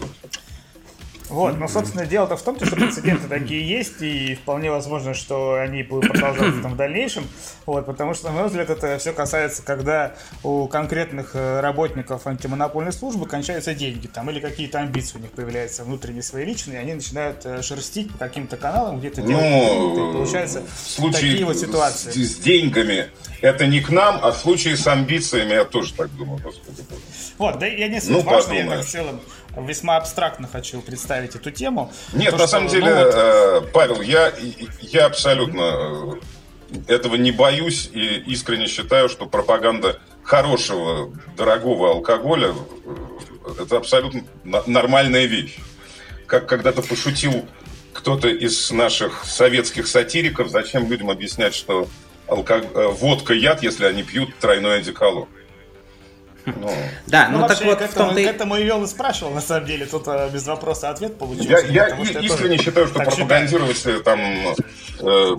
Вот, но, собственно, дело-то в том, что прецеденты такие есть, и вполне возможно, что они будут продолжаться там в дальнейшем. Вот, потому что, на мой взгляд, это все касается, когда у конкретных э, работников антимонопольной службы кончаются деньги, там, или какие-то амбиции у них появляются внутренние свои личные, и они начинают э, шерстить по каким-то каналам, где-то делать. Ну, получается такие вот ситуации. С, с деньгами это не к нам, а в случае с амбициями я тоже так думаю, господи. Вот, да я не суть ну, важно, я так в целом весьма абстрактно хочу представить эту тему. Нет, то, на что, самом деле, ну, вот... Э, Павел, я, я абсолютно э, этого не боюсь и искренне считаю, что пропаганда хорошего, дорогого алкоголя э, это абсолютно нормальная вещь. Как когда-то пошутил кто-то из наших советских сатириков, зачем людям объяснять, что алког... водка яд, если они пьют тройной одеколон. Ну, да, ну, ну так вот, в том-то... к этому и вел и спрашивал, на самом деле, тут а, без вопроса ответ получился. Я, я, я искренне тоже считаю, что пропагандировать считаю. там э,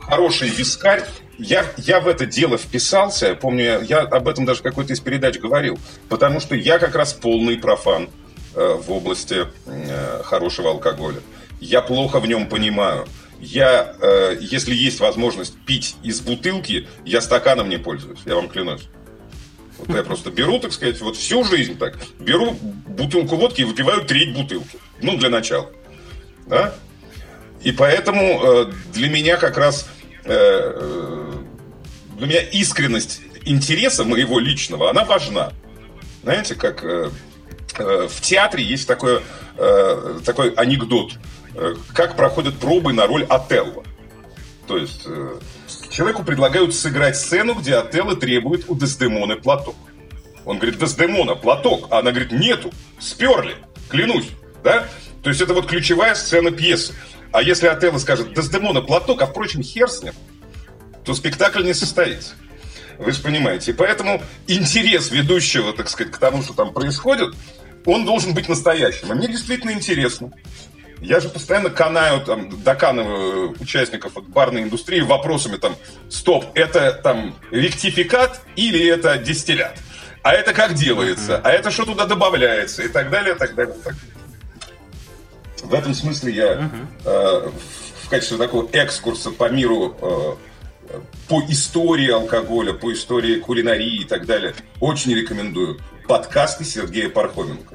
хороший вискарь, я, я в это дело вписался, помню, я, я об этом даже какой-то из передач говорил, потому что я как раз полный профан э, в области э, хорошего алкоголя. Я плохо в нем понимаю. Я, э, если есть возможность пить из бутылки, я стаканом не пользуюсь, я вам клянусь. Вот я просто беру, так сказать, вот всю жизнь так. Беру бутылку водки и выпиваю треть бутылки. Ну, для начала. Да? И поэтому э, для меня как раз э, э, для меня искренность интереса моего личного, она важна. Знаете, как э, э, в театре есть такой, э, такой анекдот. Э, как проходят пробы на роль Отелло. То есть э, Человеку предлагают сыграть сцену, где Отелло требует у Дездемоны платок. Он говорит, Дездемона, платок. А она говорит, нету, сперли, клянусь. Да? То есть это вот ключевая сцена пьесы. А если Отелло скажет, Дездемона, платок, а впрочем, хер с ним, то спектакль не состоится. Вы же понимаете. И поэтому интерес ведущего, так сказать, к тому, что там происходит, он должен быть настоящим. А мне действительно интересно. Я же постоянно канаю, там, доканываю участников от барной индустрии вопросами там, стоп, это там ректификат или это дистиллят? А это как делается? А это что туда добавляется? И так далее, и так далее, и так далее. В этом смысле я э, в качестве такого экскурса по миру э, по истории алкоголя, по истории кулинарии и так далее, очень рекомендую подкасты Сергея Пархоменко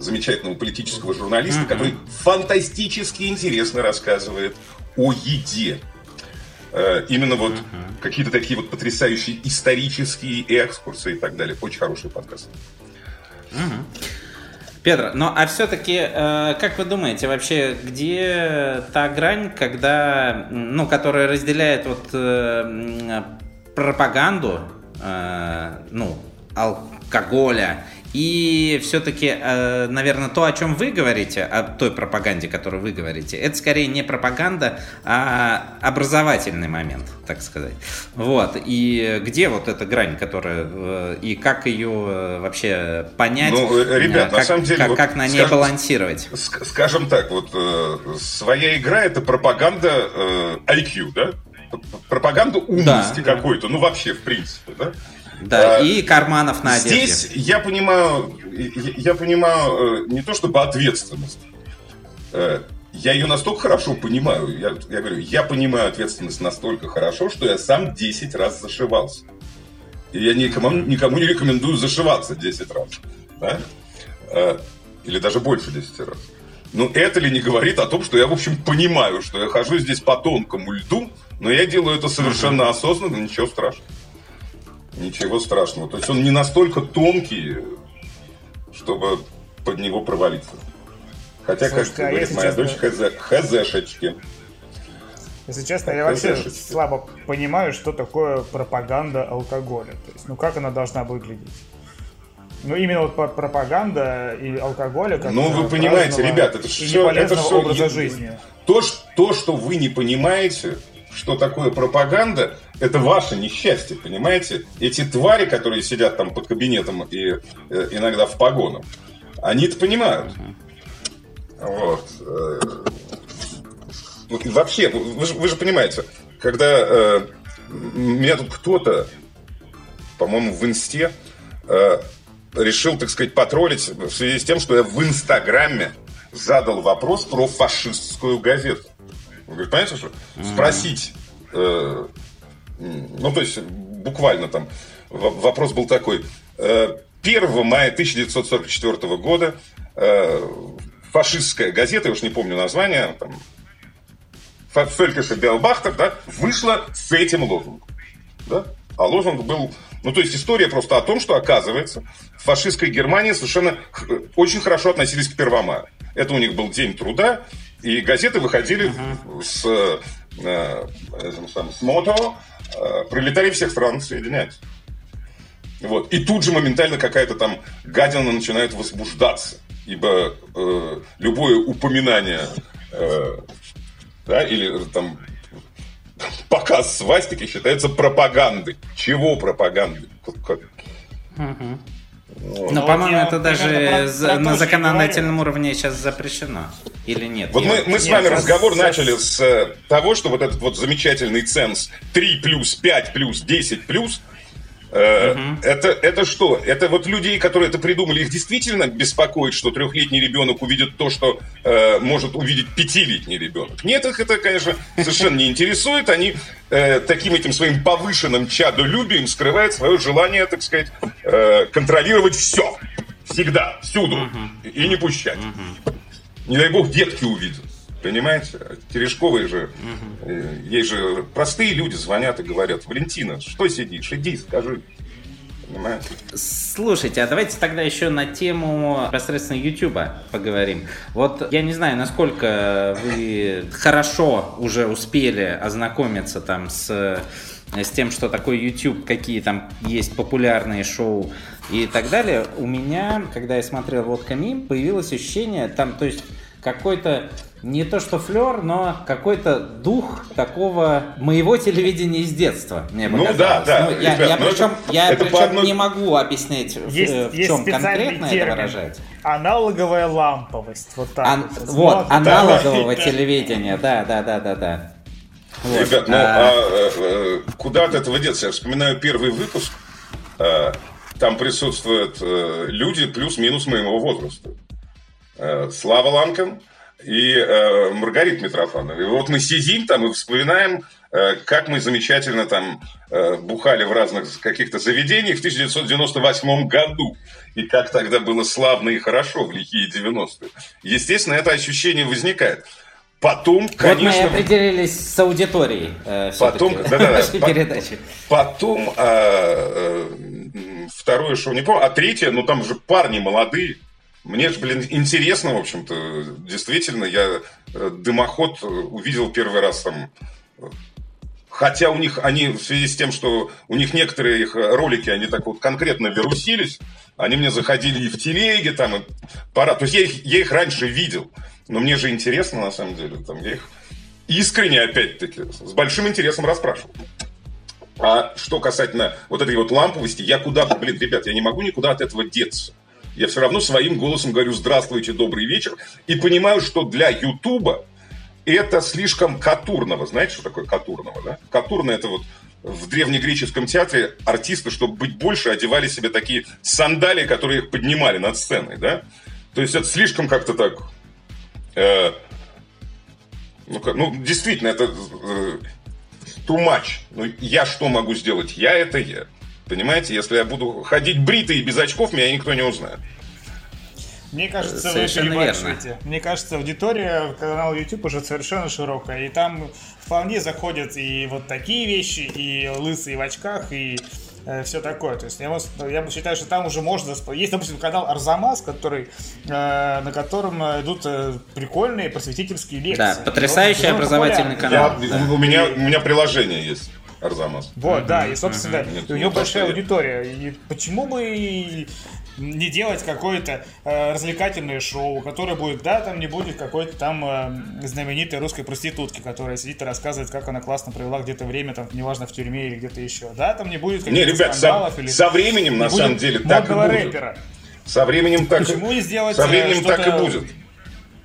замечательного политического журналиста, mm-hmm. который фантастически интересно рассказывает о еде. Э, именно вот mm-hmm. какие-то такие вот потрясающие исторические экскурсы и так далее. Очень хороший подкаст. Mm-hmm. Петр, ну а все-таки, э, как вы думаете, вообще, где та грань, когда, ну, которая разделяет вот э, пропаганду, э, ну, алкоголя и все-таки, э, наверное, то, о чем вы говорите, о той пропаганде, которую вы говорите, это скорее не пропаганда, а образовательный момент, так сказать. Вот. И где вот эта грань, которая... Э, и как ее э, вообще понять? Ну, ребят, как, на самом деле... Как, вот, как на ней скажем, балансировать? Скажем так, вот своя игра это пропаганда IQ, да? Пропаганда умности да, какой-то, ну вообще, в принципе, да? Да, а, и карманов на одежде. Здесь я понимаю, я понимаю э, не то чтобы ответственность. Э, я ее настолько хорошо понимаю. Я, я говорю, я понимаю ответственность настолько хорошо, что я сам 10 раз зашивался. И я никому, никому не рекомендую зашиваться 10 раз. Да? Э, или даже больше 10 раз. Но это ли не говорит о том, что я, в общем, понимаю, что я хожу здесь по тонкому льду, Но я делаю это совершенно осознанно, ничего страшного. Ничего страшного. То есть он не настолько тонкий, чтобы под него провалиться. Хотя, Слушай, как а говорит моя дочь, хз, хзшечки. Если честно, я вообще слабо понимаю, что такое пропаганда алкоголя. То есть, ну как она должна выглядеть? Ну, именно вот пропаганда и алкоголя. Как ну, вы понимаете, ребята, это все, это все образа жизни. То, то, что вы не понимаете, что такое пропаганда, это ваше несчастье, понимаете? Эти твари, которые сидят там по кабинетам и э, иногда в погонах, они это понимают. Вот. Э, вообще, вы же, вы же понимаете, когда э, меня тут кто-то, по-моему, в инсте э, решил, так сказать, потроллить в связи с тем, что я в Инстаграме задал вопрос про фашистскую газету. Вы понимаете, что? Спросить. Э, ну, то есть, буквально там вопрос был такой. 1 э, мая 1944 года э, фашистская газета, я уж не помню название, там, Фелькеша Белбахтер, да, вышла с этим лозунгом. Да? А лозунг был... Ну, то есть история просто о том, что, оказывается, в фашистской Германии совершенно очень хорошо относились к Первомаю. Это у них был день труда, и газеты выходили uh-huh. с, э, э, с мото э, «Пролетарии всех стран соединяются». Вот. И тут же моментально какая-то там гадина начинает возбуждаться. Ибо э, любое упоминание э, да, или там показ свастики считается пропагандой. Чего пропагандой? Угу. Вот. Но, по-моему, это даже про, на законодательном уровне сейчас запрещено. Или нет? Вот мы, мы с вами разговор начали с э, того, что вот этот вот замечательный ценз 3 плюс, 5 плюс, 10 плюс, Угу. Это, это что? Это вот людей, которые это придумали, их действительно беспокоит, что трехлетний ребенок увидит то, что э, может увидеть пятилетний ребенок? Нет, их это, конечно, совершенно не интересует. Они э, таким этим своим повышенным чадолюбием скрывают свое желание, так сказать, э, контролировать все. Всегда, всюду. И не пущать. Не дай бог, детки увидят. Понимаете? Терешковые же, угу. ей же простые люди звонят и говорят, Валентина, что сидишь, иди, скажи. Понимаете? Слушайте, а давайте тогда еще на тему посредственно Ютуба поговорим. Вот я не знаю, насколько вы хорошо уже успели ознакомиться там с с тем, что такое YouTube, какие там есть популярные шоу и так далее. У меня, когда я смотрел вот Камин, появилось ощущение, там, то есть какой-то не то что флер, но какой-то дух такого моего телевидения из детства. Мне ну да, да. Ну, я, ребят, я причем, это, я это причем одной... не могу объяснить, есть, в, в чем конкретно термин. это выражать. Аналоговая ламповость. Вот так. Ан- вот, вот аналогового да. телевидения, да, да, да, да, да. Вот. Ребят, ну а, а, а куда от этого деться? Я вспоминаю первый выпуск. А, там присутствуют а, люди плюс-минус моего возраста. А, Слава Ланкин, и э, Маргарита Митрофанова. И вот мы сидим там и вспоминаем, э, как мы замечательно там э, бухали в разных каких-то заведениях в 1998 году. И как тогда было славно и хорошо в лихие 90-е. Естественно, это ощущение возникает. Потом, конечно... Вот мы определились с аудиторией. Э, потом, да, да, да, передачи. Потом э, э, второе шоу, не помню, а третье, ну там же парни молодые, мне же, блин, интересно, в общем-то. Действительно, я э, дымоход э, увидел первый раз там. Хотя у них, они в связи с тем, что у них некоторые их ролики, они так вот конкретно вирусились, они мне заходили и в телеге, там, и пора. То есть я их, я их раньше видел. Но мне же интересно, на самом деле. Там, я их искренне, опять-таки, с большим интересом расспрашивал. А что касательно вот этой вот ламповости, я куда, блин, ребят, я не могу никуда от этого деться я все равно своим голосом говорю «Здравствуйте, добрый вечер» и понимаю, что для Ютуба это слишком катурного. Знаете, что такое катурного? Да? Катурно – это вот в древнегреческом театре артисты, чтобы быть больше, одевали себе такие сандалии, которые их поднимали над сценой, да? То есть это слишком как-то так... Э, ну, ну, действительно, это э, too much. Ну, я что могу сделать? Я – это я. Понимаете, если я буду ходить бритый и без очков, меня никто не узнает. Мне кажется, вы Совершенно перебарщиваете. верно. Мне кажется, аудитория канала YouTube уже совершенно широкая. И там вполне заходят и вот такие вещи, и лысые в очках, и все такое. То есть я, я бы считаю, что там уже можно... Есть, допустим, канал Арзамас, который, э, на котором э, идут э, прикольные просветительские лекции. Да, потрясающий он образовательный канал. Я- у, меня, у меня приложение есть, Арзамас. Вот, да, и, собственно, Нет, у не него то, большая аудитория. И почему бы не делать какое-то э, развлекательное шоу, которое будет, да, там не будет какой-то там э, знаменитой русской проститутки, которая сидит и рассказывает, как она классно провела где-то время, там, неважно, в тюрьме или где-то еще. Да, там не будет Не, каких-то ребят, со, скандалов или со временем, не на самом деле, так и модного будет. рэпера. Со временем так, Почему не сделать со э, временем так и будет.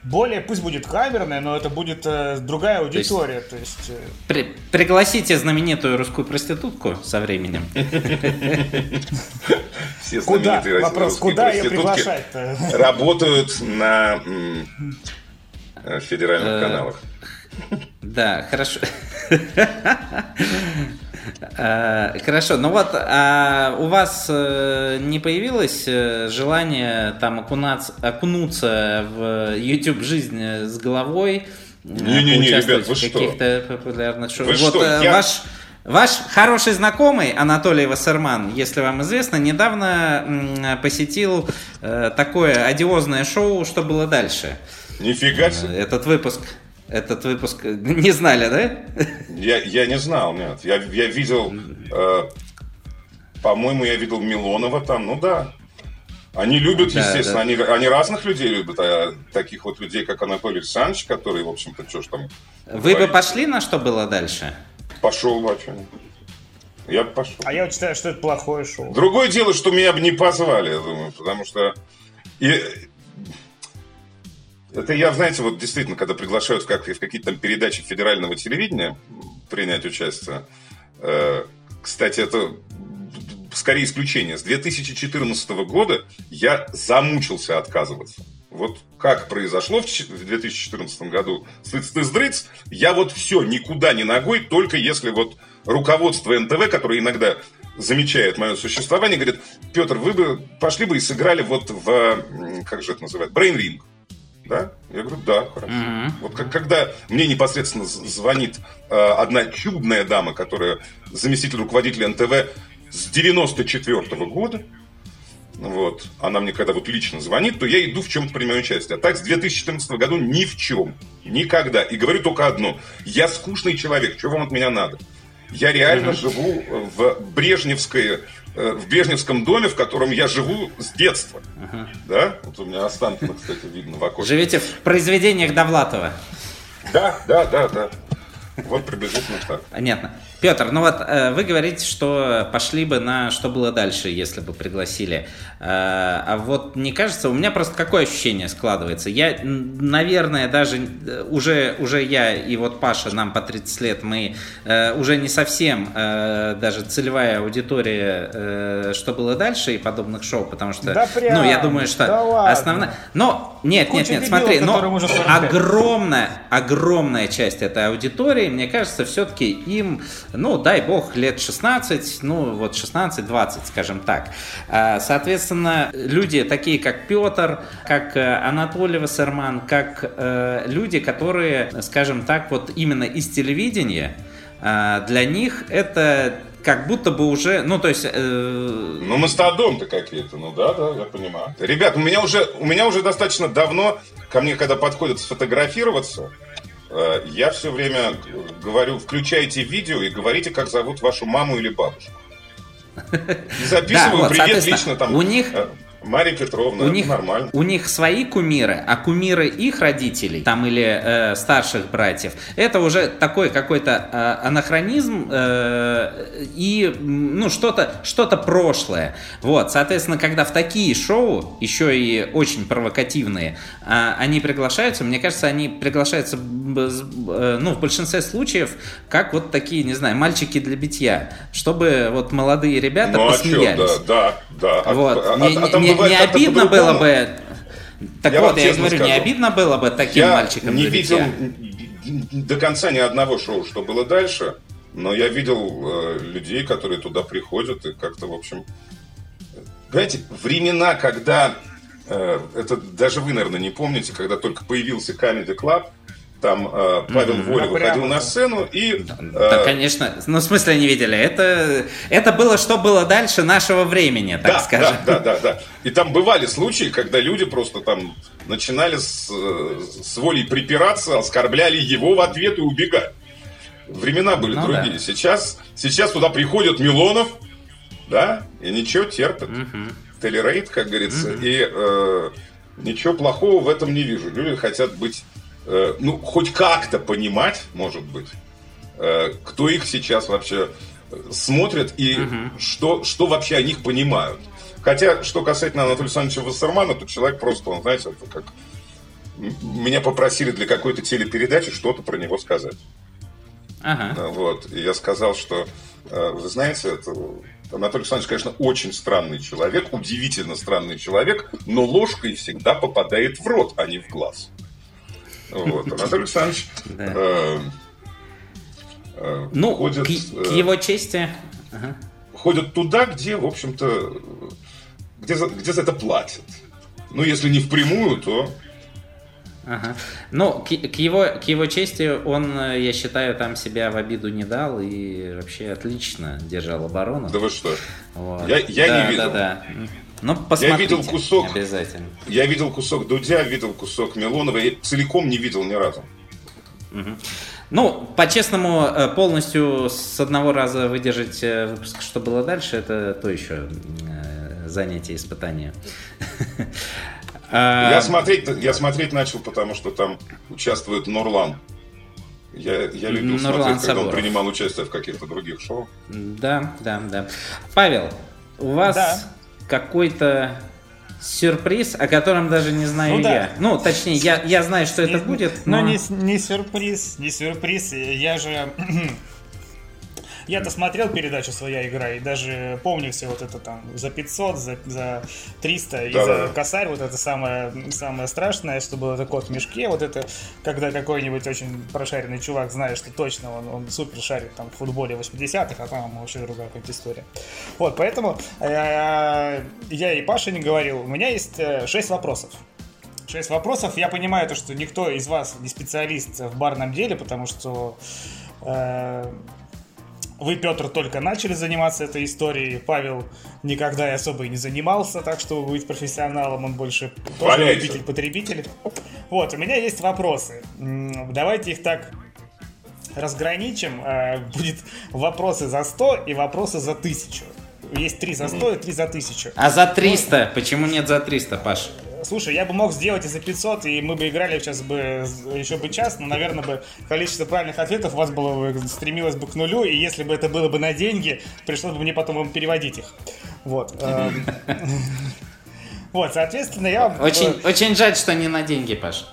Более, пусть будет камерное, но это будет э, другая аудитория. То есть, э, При- пригласите знаменитую русскую проститутку со временем. Все куда? Вопрос, русские куда ее проститутки приглашать-то? Работают на м, э, федеральных Э, каналах. Да, хорошо. Э, Хорошо, ну вот, а у вас э, не появилось э, желание там окунаться, окунуться в YouTube жизнь с головой? Не-не-не, ребят, вы что? популярных шоу? Вы вот что, я- ваш Ваш хороший знакомый Анатолий Вассерман, если вам известно, недавно посетил такое одиозное шоу «Что было дальше?». Нифига себе. Этот выпуск, этот выпуск э, не знали, да? Я, я не знал, нет. Я, я видел, э, по-моему, я видел Милонова там, ну да. Они любят, Да, естественно, да. Они, они разных людей любят, а таких вот людей, как Анатолий Александрович, который, в общем-то, что ж там... Вы бы говорит, пошли на «Что было дальше»? Пошел бы, а? Я бы пошел. А я вот считаю, что это плохое шоу. Другое дело, что меня бы не позвали, я думаю, потому что... И... Это я, знаете, вот действительно, когда приглашают как, в какие-то там передачи федерального телевидения принять участие, э, кстати, это скорее исключение. С 2014 года я замучился отказываться. Вот как произошло в ч- в 2014 году сыц-тыз-дрыц, я вот все, никуда не ногой, только если вот руководство НТВ, которое иногда замечает мое существование, говорит, Петр, вы бы пошли бы и сыграли вот в, как же это называют, Ring. Да? Я говорю, да, хорошо. Вот как- когда мне непосредственно звонит э, одна чудная дама, которая заместитель руководителя НТВ с 94 года, вот, она мне когда вот лично звонит, то я иду в чем-то принимаю участие. А так с 2014 года ни в чем. Никогда. И говорю только одно. Я скучный человек. Что вам от меня надо? Я реально живу в Брежневской, в Брежневском доме, в котором я живу с детства. Да? Вот у меня Останкино, кстати, видно в окошке. Живете в произведениях Довлатова. Да, да, да, да. Вот приблизительно так. Понятно. Петр, ну вот э, вы говорите, что пошли бы на что было дальше, если бы пригласили. Э, а вот не кажется, у меня просто какое ощущение складывается? Я, наверное, даже э, уже, уже я и вот Паша, нам по 30 лет, мы э, уже не совсем э, даже целевая аудитория, э, что было дальше и подобных шоу, потому что, Да прям, ну, я думаю, что да основная... Но, нет, Куча нет, нет, дебилов, смотри, но которым уже 45. огромная, огромная часть этой аудитории, мне кажется, все-таки им, ну, дай бог, лет 16, ну, вот 16-20, скажем так. А, Соответственно, люди такие, как Петр, как э, Анатолий Вассерман, как э, люди, которые, скажем так, вот именно из телевидения, а, для них это как будто бы уже, ну, то есть... э, Ну, мастодонты какие-то, ну да, да, я понимаю. Ребят, у меня уже, у меня уже достаточно давно, ко мне, когда подходят сфотографироваться, я все время говорю, включайте видео и говорите, как зовут вашу маму или бабушку. И записываю, вот, привет лично там. у них- э, Мария Петровна, у них, нормально. у них свои кумиры, а кумиры их родителей, там или э, старших братьев, это уже такой какой-то э, анахронизм э, и ну что-то что-то прошлое. Вот, соответственно, когда в такие шоу, еще и очень провокативные, а, они приглашаются, мне кажется, они приглашаются э, ну, в большинстве случаев как вот такие, не знаю, мальчики для битья, чтобы вот молодые ребята Ну а посмеялись. да, да, да. А- Вот. а- не, а там не- бывает не обидно было бы. Так Я вот, я говорю, не скажу. обидно было бы таким Я мальчиком не видел до конца ни одного шоу, что было дальше, но я видел э, людей, которые туда приходят и как-то, в общем... Знаете, времена, когда э, это даже вы, наверное, не помните, когда только появился Comedy Club, там э, Павел mm-hmm. Воля выходил на сцену и... Да, э, да, конечно. Ну, в смысле не видели. Это, это было, что было дальше нашего времени, так да, скажем. Да, да, да, да. И там бывали случаи, когда люди просто там начинали с, с волей припираться, оскорбляли его в ответ и убегали. Времена были ну, другие. Да. Сейчас, сейчас туда приходят Милонов, да, и ничего терпят. Угу. Телерейд, как говорится, угу. и э, ничего плохого в этом не вижу. Люди хотят быть ну, хоть как-то понимать, может быть, э, кто их сейчас вообще смотрит и угу. что, что вообще о них понимают. Хотя, что касательно Анатолия Александровича Вассермана, то человек просто, он, знаете, это как... Меня попросили для какой-то телепередачи что-то про него сказать. Ага. Вот. И я сказал, что, э, вы знаете, это Анатолий Александрович, конечно, очень странный человек, удивительно странный человек, но ложкой всегда попадает в рот, а не в глаз. Вот. Анатолий Александрович э, э, ну, ходит... К, к э, его чести... Ходят туда, где, в общем-то, где за, где за это платят. Ну, если не впрямую, то Ага. Ну, к, к, его, к его чести, он, я считаю, там себя в обиду не дал и вообще отлично держал оборону. Да вы что? Вот. Я, я да, не видел. Да, да. Ну, я видел кусок, обязательно. Я видел кусок Дудя, видел кусок Милонова, я целиком не видел ни разу. Угу. Ну, по-честному, э, полностью с одного раза выдержать э, выпуск, что было дальше, это то еще э, занятие, испытание. Я смотреть, я смотреть начал, потому что там участвует Нурлан. Я, я любил Нурлан смотреть, когда он принимал участие в каких-то других шоу. Да, да, да. Павел, у вас да какой-то сюрприз, о котором даже не знаю ну, я. Да. Ну, точнее, я, я знаю, что это будет, но... Но не, не сюрприз, не сюрприз. Я же я-то смотрел передачу «Своя игра» и даже помню все вот это там за 500, за, за 300 и да, за да. косарь, вот это самое, самое страшное, что было это кот в мешке, вот это, когда какой-нибудь очень прошаренный чувак знает, что точно он, он супер шарит там в футболе 80-х, а там вообще другая какая-то история. Вот, поэтому э, я и Паша не говорил, у меня есть 6 э, вопросов. Шесть вопросов. Я понимаю то, что никто из вас не специалист в барном деле, потому что э, вы, Петр, только начали заниматься этой историей. Павел никогда и особо и не занимался, так что быть профессионалом он больше тоже любитель-потребитель. Вот, у меня есть вопросы. Давайте их так разграничим. Э, будет вопросы за 100 и вопросы за 1000. Есть три за 100 и три за 1000. А за 300? Почему нет за 300, Паш? Слушай, я бы мог сделать и за 500, и мы бы играли сейчас бы еще бы час, но, наверное, бы количество правильных ответов у вас было бы, стремилось бы к нулю, и если бы это было бы на деньги, пришлось бы мне потом вам переводить их. Вот. Эм. Вот, соответственно, я... Очень, очень жаль, что не на деньги, Паш.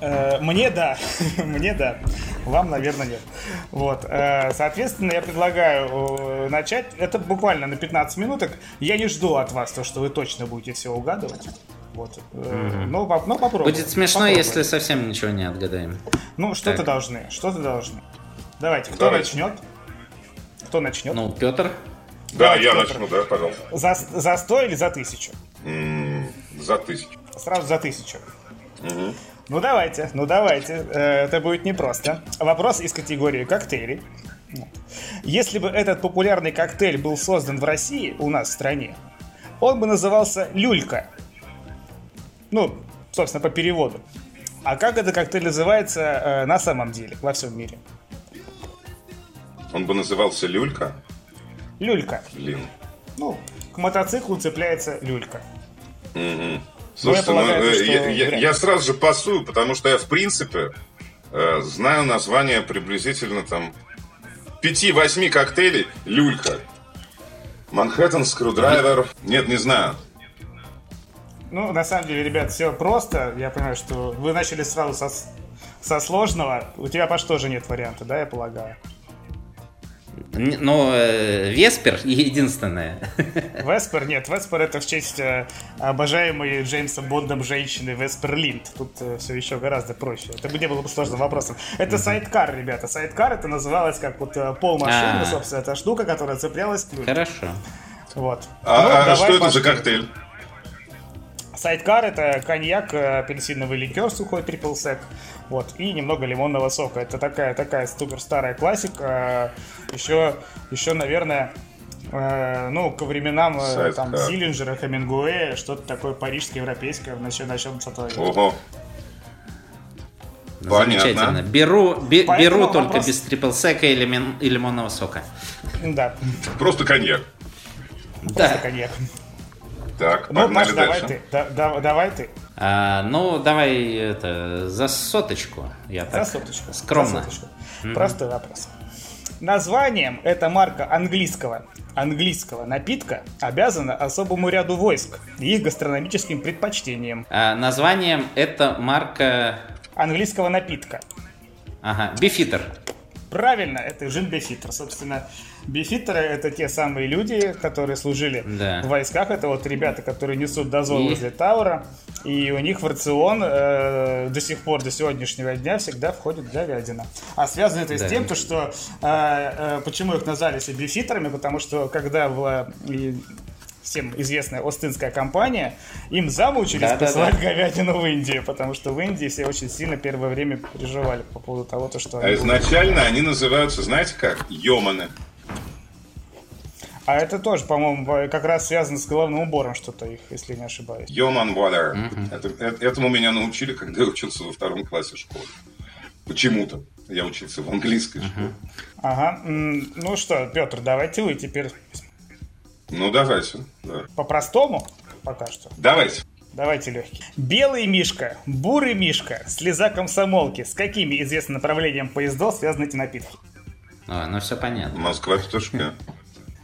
Э, мне да, мне да, вам, наверное, нет. Вот, э, соответственно, я предлагаю э, начать. Это буквально на 15 минуток. Я не жду от вас то, что вы точно будете все угадывать. Вот. Mm-hmm. Но, но попробуем. Будет смешно, попробуем. если совсем ничего не отгадаем. Ну, что-то так. должны, что-то должны. Давайте, кто Давайте. начнет? Кто начнет? Ну, Петр. Да, Давайте, я Петр. начну, да, пожалуйста. За, за 100 или за тысячу? Mm, за тысячу. Сразу за тысячу. Mm-hmm. Ну давайте, ну давайте. Э, это будет непросто. Вопрос из категории коктейлей. Если бы этот популярный коктейль был создан в России, у нас в стране, он бы назывался люлька. Ну, собственно, по переводу. А как этот коктейль называется э, на самом деле во всем мире? Он бы назывался люлька? Люлька. Блин. Ну, к мотоциклу цепляется люлька. Угу. Слушайте, ну, я, полагаю, ну, я, я, я сразу же пасую, потому что я, в принципе, э, знаю название приблизительно там 5-8 коктейлей люлька. Манхэттен, скрудрайвер. Нет, не знаю. Ну, на самом деле, ребят, все просто. Я понимаю, что вы начали сразу со, со сложного. У тебя, Паш, тоже нет варианта, да, я полагаю? Ну, э, Веспер единственное. Веспер? Нет, Веспер это в честь э, обожаемой Джеймсом Бондом женщины Веспер Линд. Тут э, все еще гораздо проще. Это бы не было бы сложным вопросом. Это сайдкар, ребята. Сайдкар это называлось как вот э, пол машины, а. собственно, это штука, которая цеплялась к Хорошо. Вот. А, ну, а что это за коктейль? Сайдкар это коньяк, э, апельсиновый ликер сухой triple sec, вот, и немного лимонного сока. Это такая, такая супер старая классика. Еще, еще, наверное, э, ну, ко временам э, там Зиллинджера, Хемингуэя, что-то такое парижское, европейское, начнем, начнем с этого. Ого. Замечательно. Беру, бе, беру только вопрос... без трипл сека и, лимон, и лимонного сока. Да. Просто коньяк. Просто коньяк. Так, ну, Маш, давай ты. Да, да, давай ты. А, ну, давай это за соточку. Я так за соточку. Скромно. За соточку. Mm-hmm. Простой вопрос. Названием эта марка английского английского напитка обязана особому ряду войск и их гастрономическим предпочтениям. А, названием эта марка английского напитка. Ага, бифитер. Правильно, это Жин Бифитер. Собственно, бифитеры это те самые люди, которые служили да. в войсках. Это вот ребята, которые несут дозор и... возле Таура. И у них в рацион э, до сих пор, до сегодняшнего дня всегда входит говядина. А связано это да. с тем, то, что э, э, почему их назвали себе бифитерами, потому что когда в всем известная Остинская компания, им замучились да, посылать да, да. говядину в Индию, потому что в Индии все очень сильно первое время переживали по поводу того, то, что... А изначально они называются, знаете как? Йоманы. А это тоже, по-моему, как раз связано с головным убором что-то их, если не ошибаюсь. Йоман water. Mm-hmm. Это, это, этому меня научили, когда я учился во втором классе школы. Почему-то. Я учился в английской школе. Ага. Ну что, Петр, давайте вы теперь ну, давайте. Да. По-простому пока что. Давайте. Давайте легкий. Белый мишка, бурый мишка, слеза комсомолки. С какими известным направлением поездов связаны эти напитки? А, ну все понятно. Москва-петушки.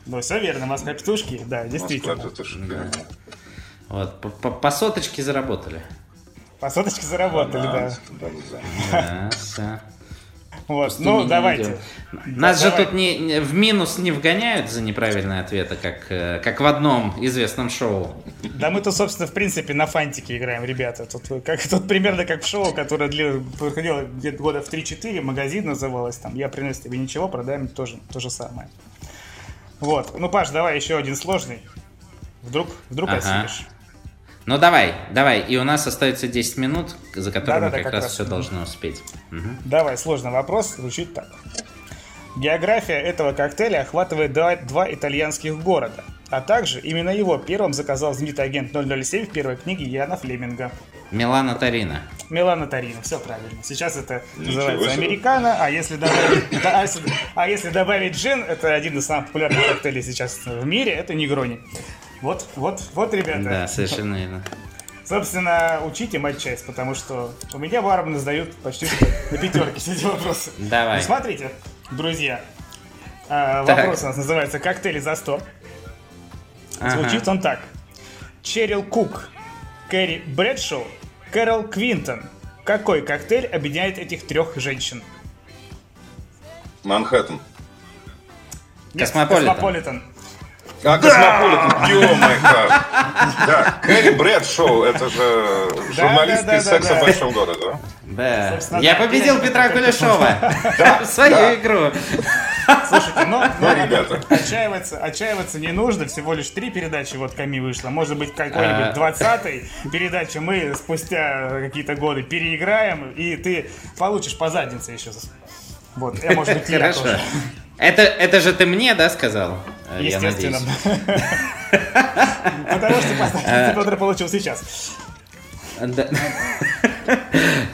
Ну, все верно, Москва-петушки, да, действительно. Москва-петушки. Да. Вот, по соточке заработали. По соточке заработали, да. Да, все. Вот, ну давайте. Нас да, же давай. тут не, в минус не вгоняют за неправильные ответы, как, э, как в одном известном шоу. Да мы тут, собственно, в принципе, на фантике играем, ребята. Тут, как, тут примерно как в шоу, которое для, проходило где-то года в 3-4, магазин называлось там. Я принес тебе ничего, продаем тоже то же самое. Вот. Ну, Паш, давай еще один сложный. Вдруг, вдруг ага. осилишь. Ну давай, давай. И у нас остается 10 минут, за которые да, мы да, как, как раз, раз все должны успеть. Угу. Давай, сложный вопрос, звучит так. География этого коктейля охватывает два, два итальянских города, а также именно его первым заказал знаменитый агент 007 в первой книге Яна Флеминга. Милана Тарина. Милана Тарина, все правильно. Сейчас это Ничего называется себе. американо, а если добавить, а, если, а если добавить джин, это один из самых популярных коктейлей сейчас в мире, это негрони. Вот, вот, вот, ребята. Да, совершенно верно. Собственно, учите матчасть, потому что у меня бармены сдают почти на пятерке все эти вопросы. Давай. Ну, смотрите, друзья. Э, вопрос у нас называется «Коктейли за 100». Ага. Звучит он так. Черил Кук, Кэрри Брэдшоу, Кэрол Квинтон. Какой коктейль объединяет этих трех женщин? Манхэттен. Космополитен. Космополитен. А Космополитен, ё как. Да, Кэрри Брэдшоу, это же журналистка из «Секса в большом городе», да? Да. Я победил Петра Кулешова в свою игру. Слушайте, но, но ребята. Отчаиваться, отчаиваться не нужно. Всего лишь три передачи вот Ками вышло. Может быть, какой-нибудь а. двадцатой передачу мы спустя какие-то годы переиграем, и ты получишь по заднице еще. Вот, я, может быть, Хорошо. Это, это же ты мне, да, сказал? Естественно. Потому что поставить Петр получил сейчас.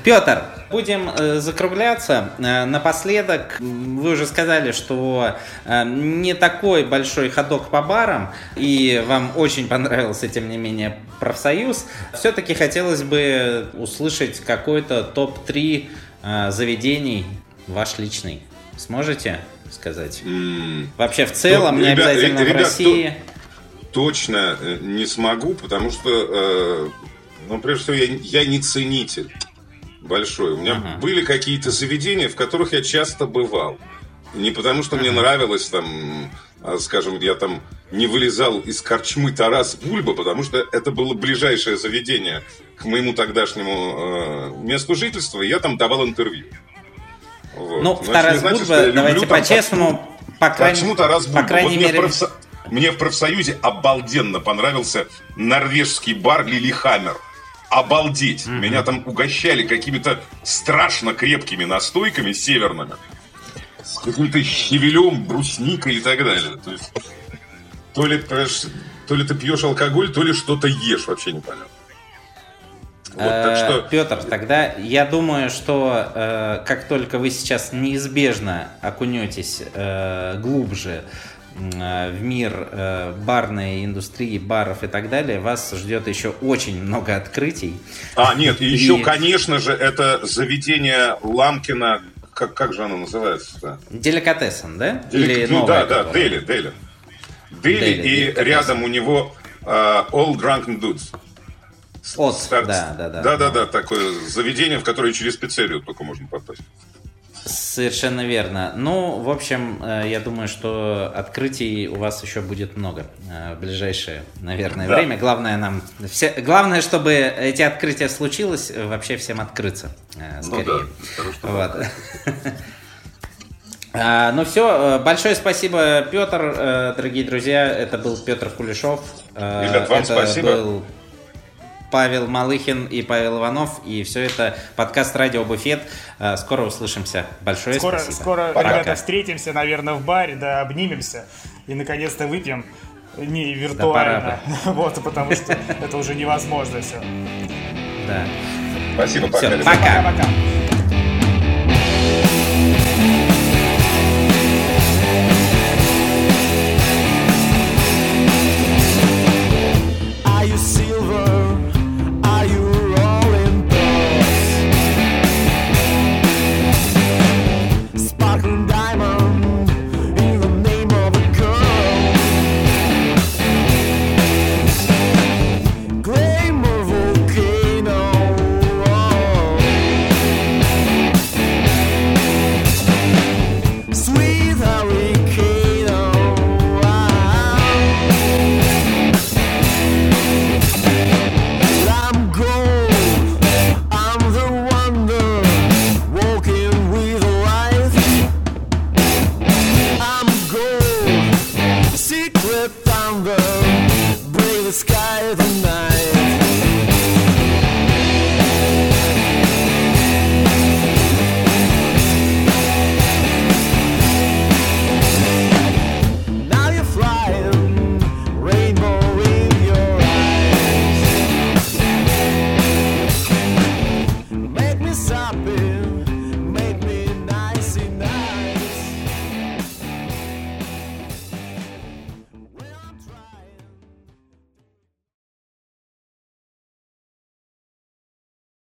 Петр, будем э, закругляться. Э, напоследок, вы уже сказали, что э, не такой большой ходок по барам, и вам очень понравился, тем не менее, профсоюз. Все-таки хотелось бы услышать какой-то топ-3 заведений, ваш личный. Сможете? Сказать. Mm. Вообще в целом, не ребят, обязательно ребят, в России. То, точно э, не смогу, потому что, э, ну, прежде всего, я, я не ценитель большой. У меня ага. были какие-то заведения, в которых я часто бывал. Не потому, что ага. мне нравилось там, а, скажем, я там не вылезал из корчмы Тарас Бульба, потому что это было ближайшее заведение к моему тогдашнему э, месту жительства, и я там давал интервью. Вот. Ну, в Тарас Бульба, давайте по-честному, по крайней, Почему Тарас Бульба? По крайней вот мере... Профсо... мне в профсоюзе обалденно понравился норвежский бар Лилихаммер. Обалдеть! Mm-hmm. Меня там угощали какими-то страшно крепкими настойками северными. С каким-то щавелем, брусникой и так далее. То есть, то ли, то ли ты пьешь алкоголь, то ли что-то ешь, вообще непонятно. Вот, так э, что... Петр, тогда я думаю, что э, как только вы сейчас неизбежно окунетесь э, глубже э, в мир э, барной индустрии, баров и так далее, вас ждет еще очень много открытий. А, нет, и еще, конечно же, это заведение Ламкина, как, как же оно называется-то? Деликатесен, да? Дели... Или ну, да, да, Дели, Дели. Дели, и рядом у него uh, All Drunken Dudes. От, Старт... да, да, да. Да-да-да, такое заведение, в которое через пиццерию только можно попасть. Совершенно верно. Ну, в общем, э, я думаю, что открытий у вас еще будет много э, в ближайшее, наверное, да. время. Главное нам, все, главное, чтобы эти открытия случилось, вообще всем открыться э, ну скорее. Ну да, вот. А, ну все, большое спасибо, Петр, дорогие друзья. Это был Петр Кулешов. Ребят, вам Это спасибо. Был Павел Малыхин и Павел Иванов. И все это подкаст «Радио Буфет». Э, скоро услышимся. Большое скоро, спасибо. Скоро, Пока. ребята, встретимся, наверное, в баре, да, обнимемся и наконец-то выпьем. Не виртуально. Да, вот, потому что это уже невозможно все. Да. Спасибо, пока. Все, пока. Пока.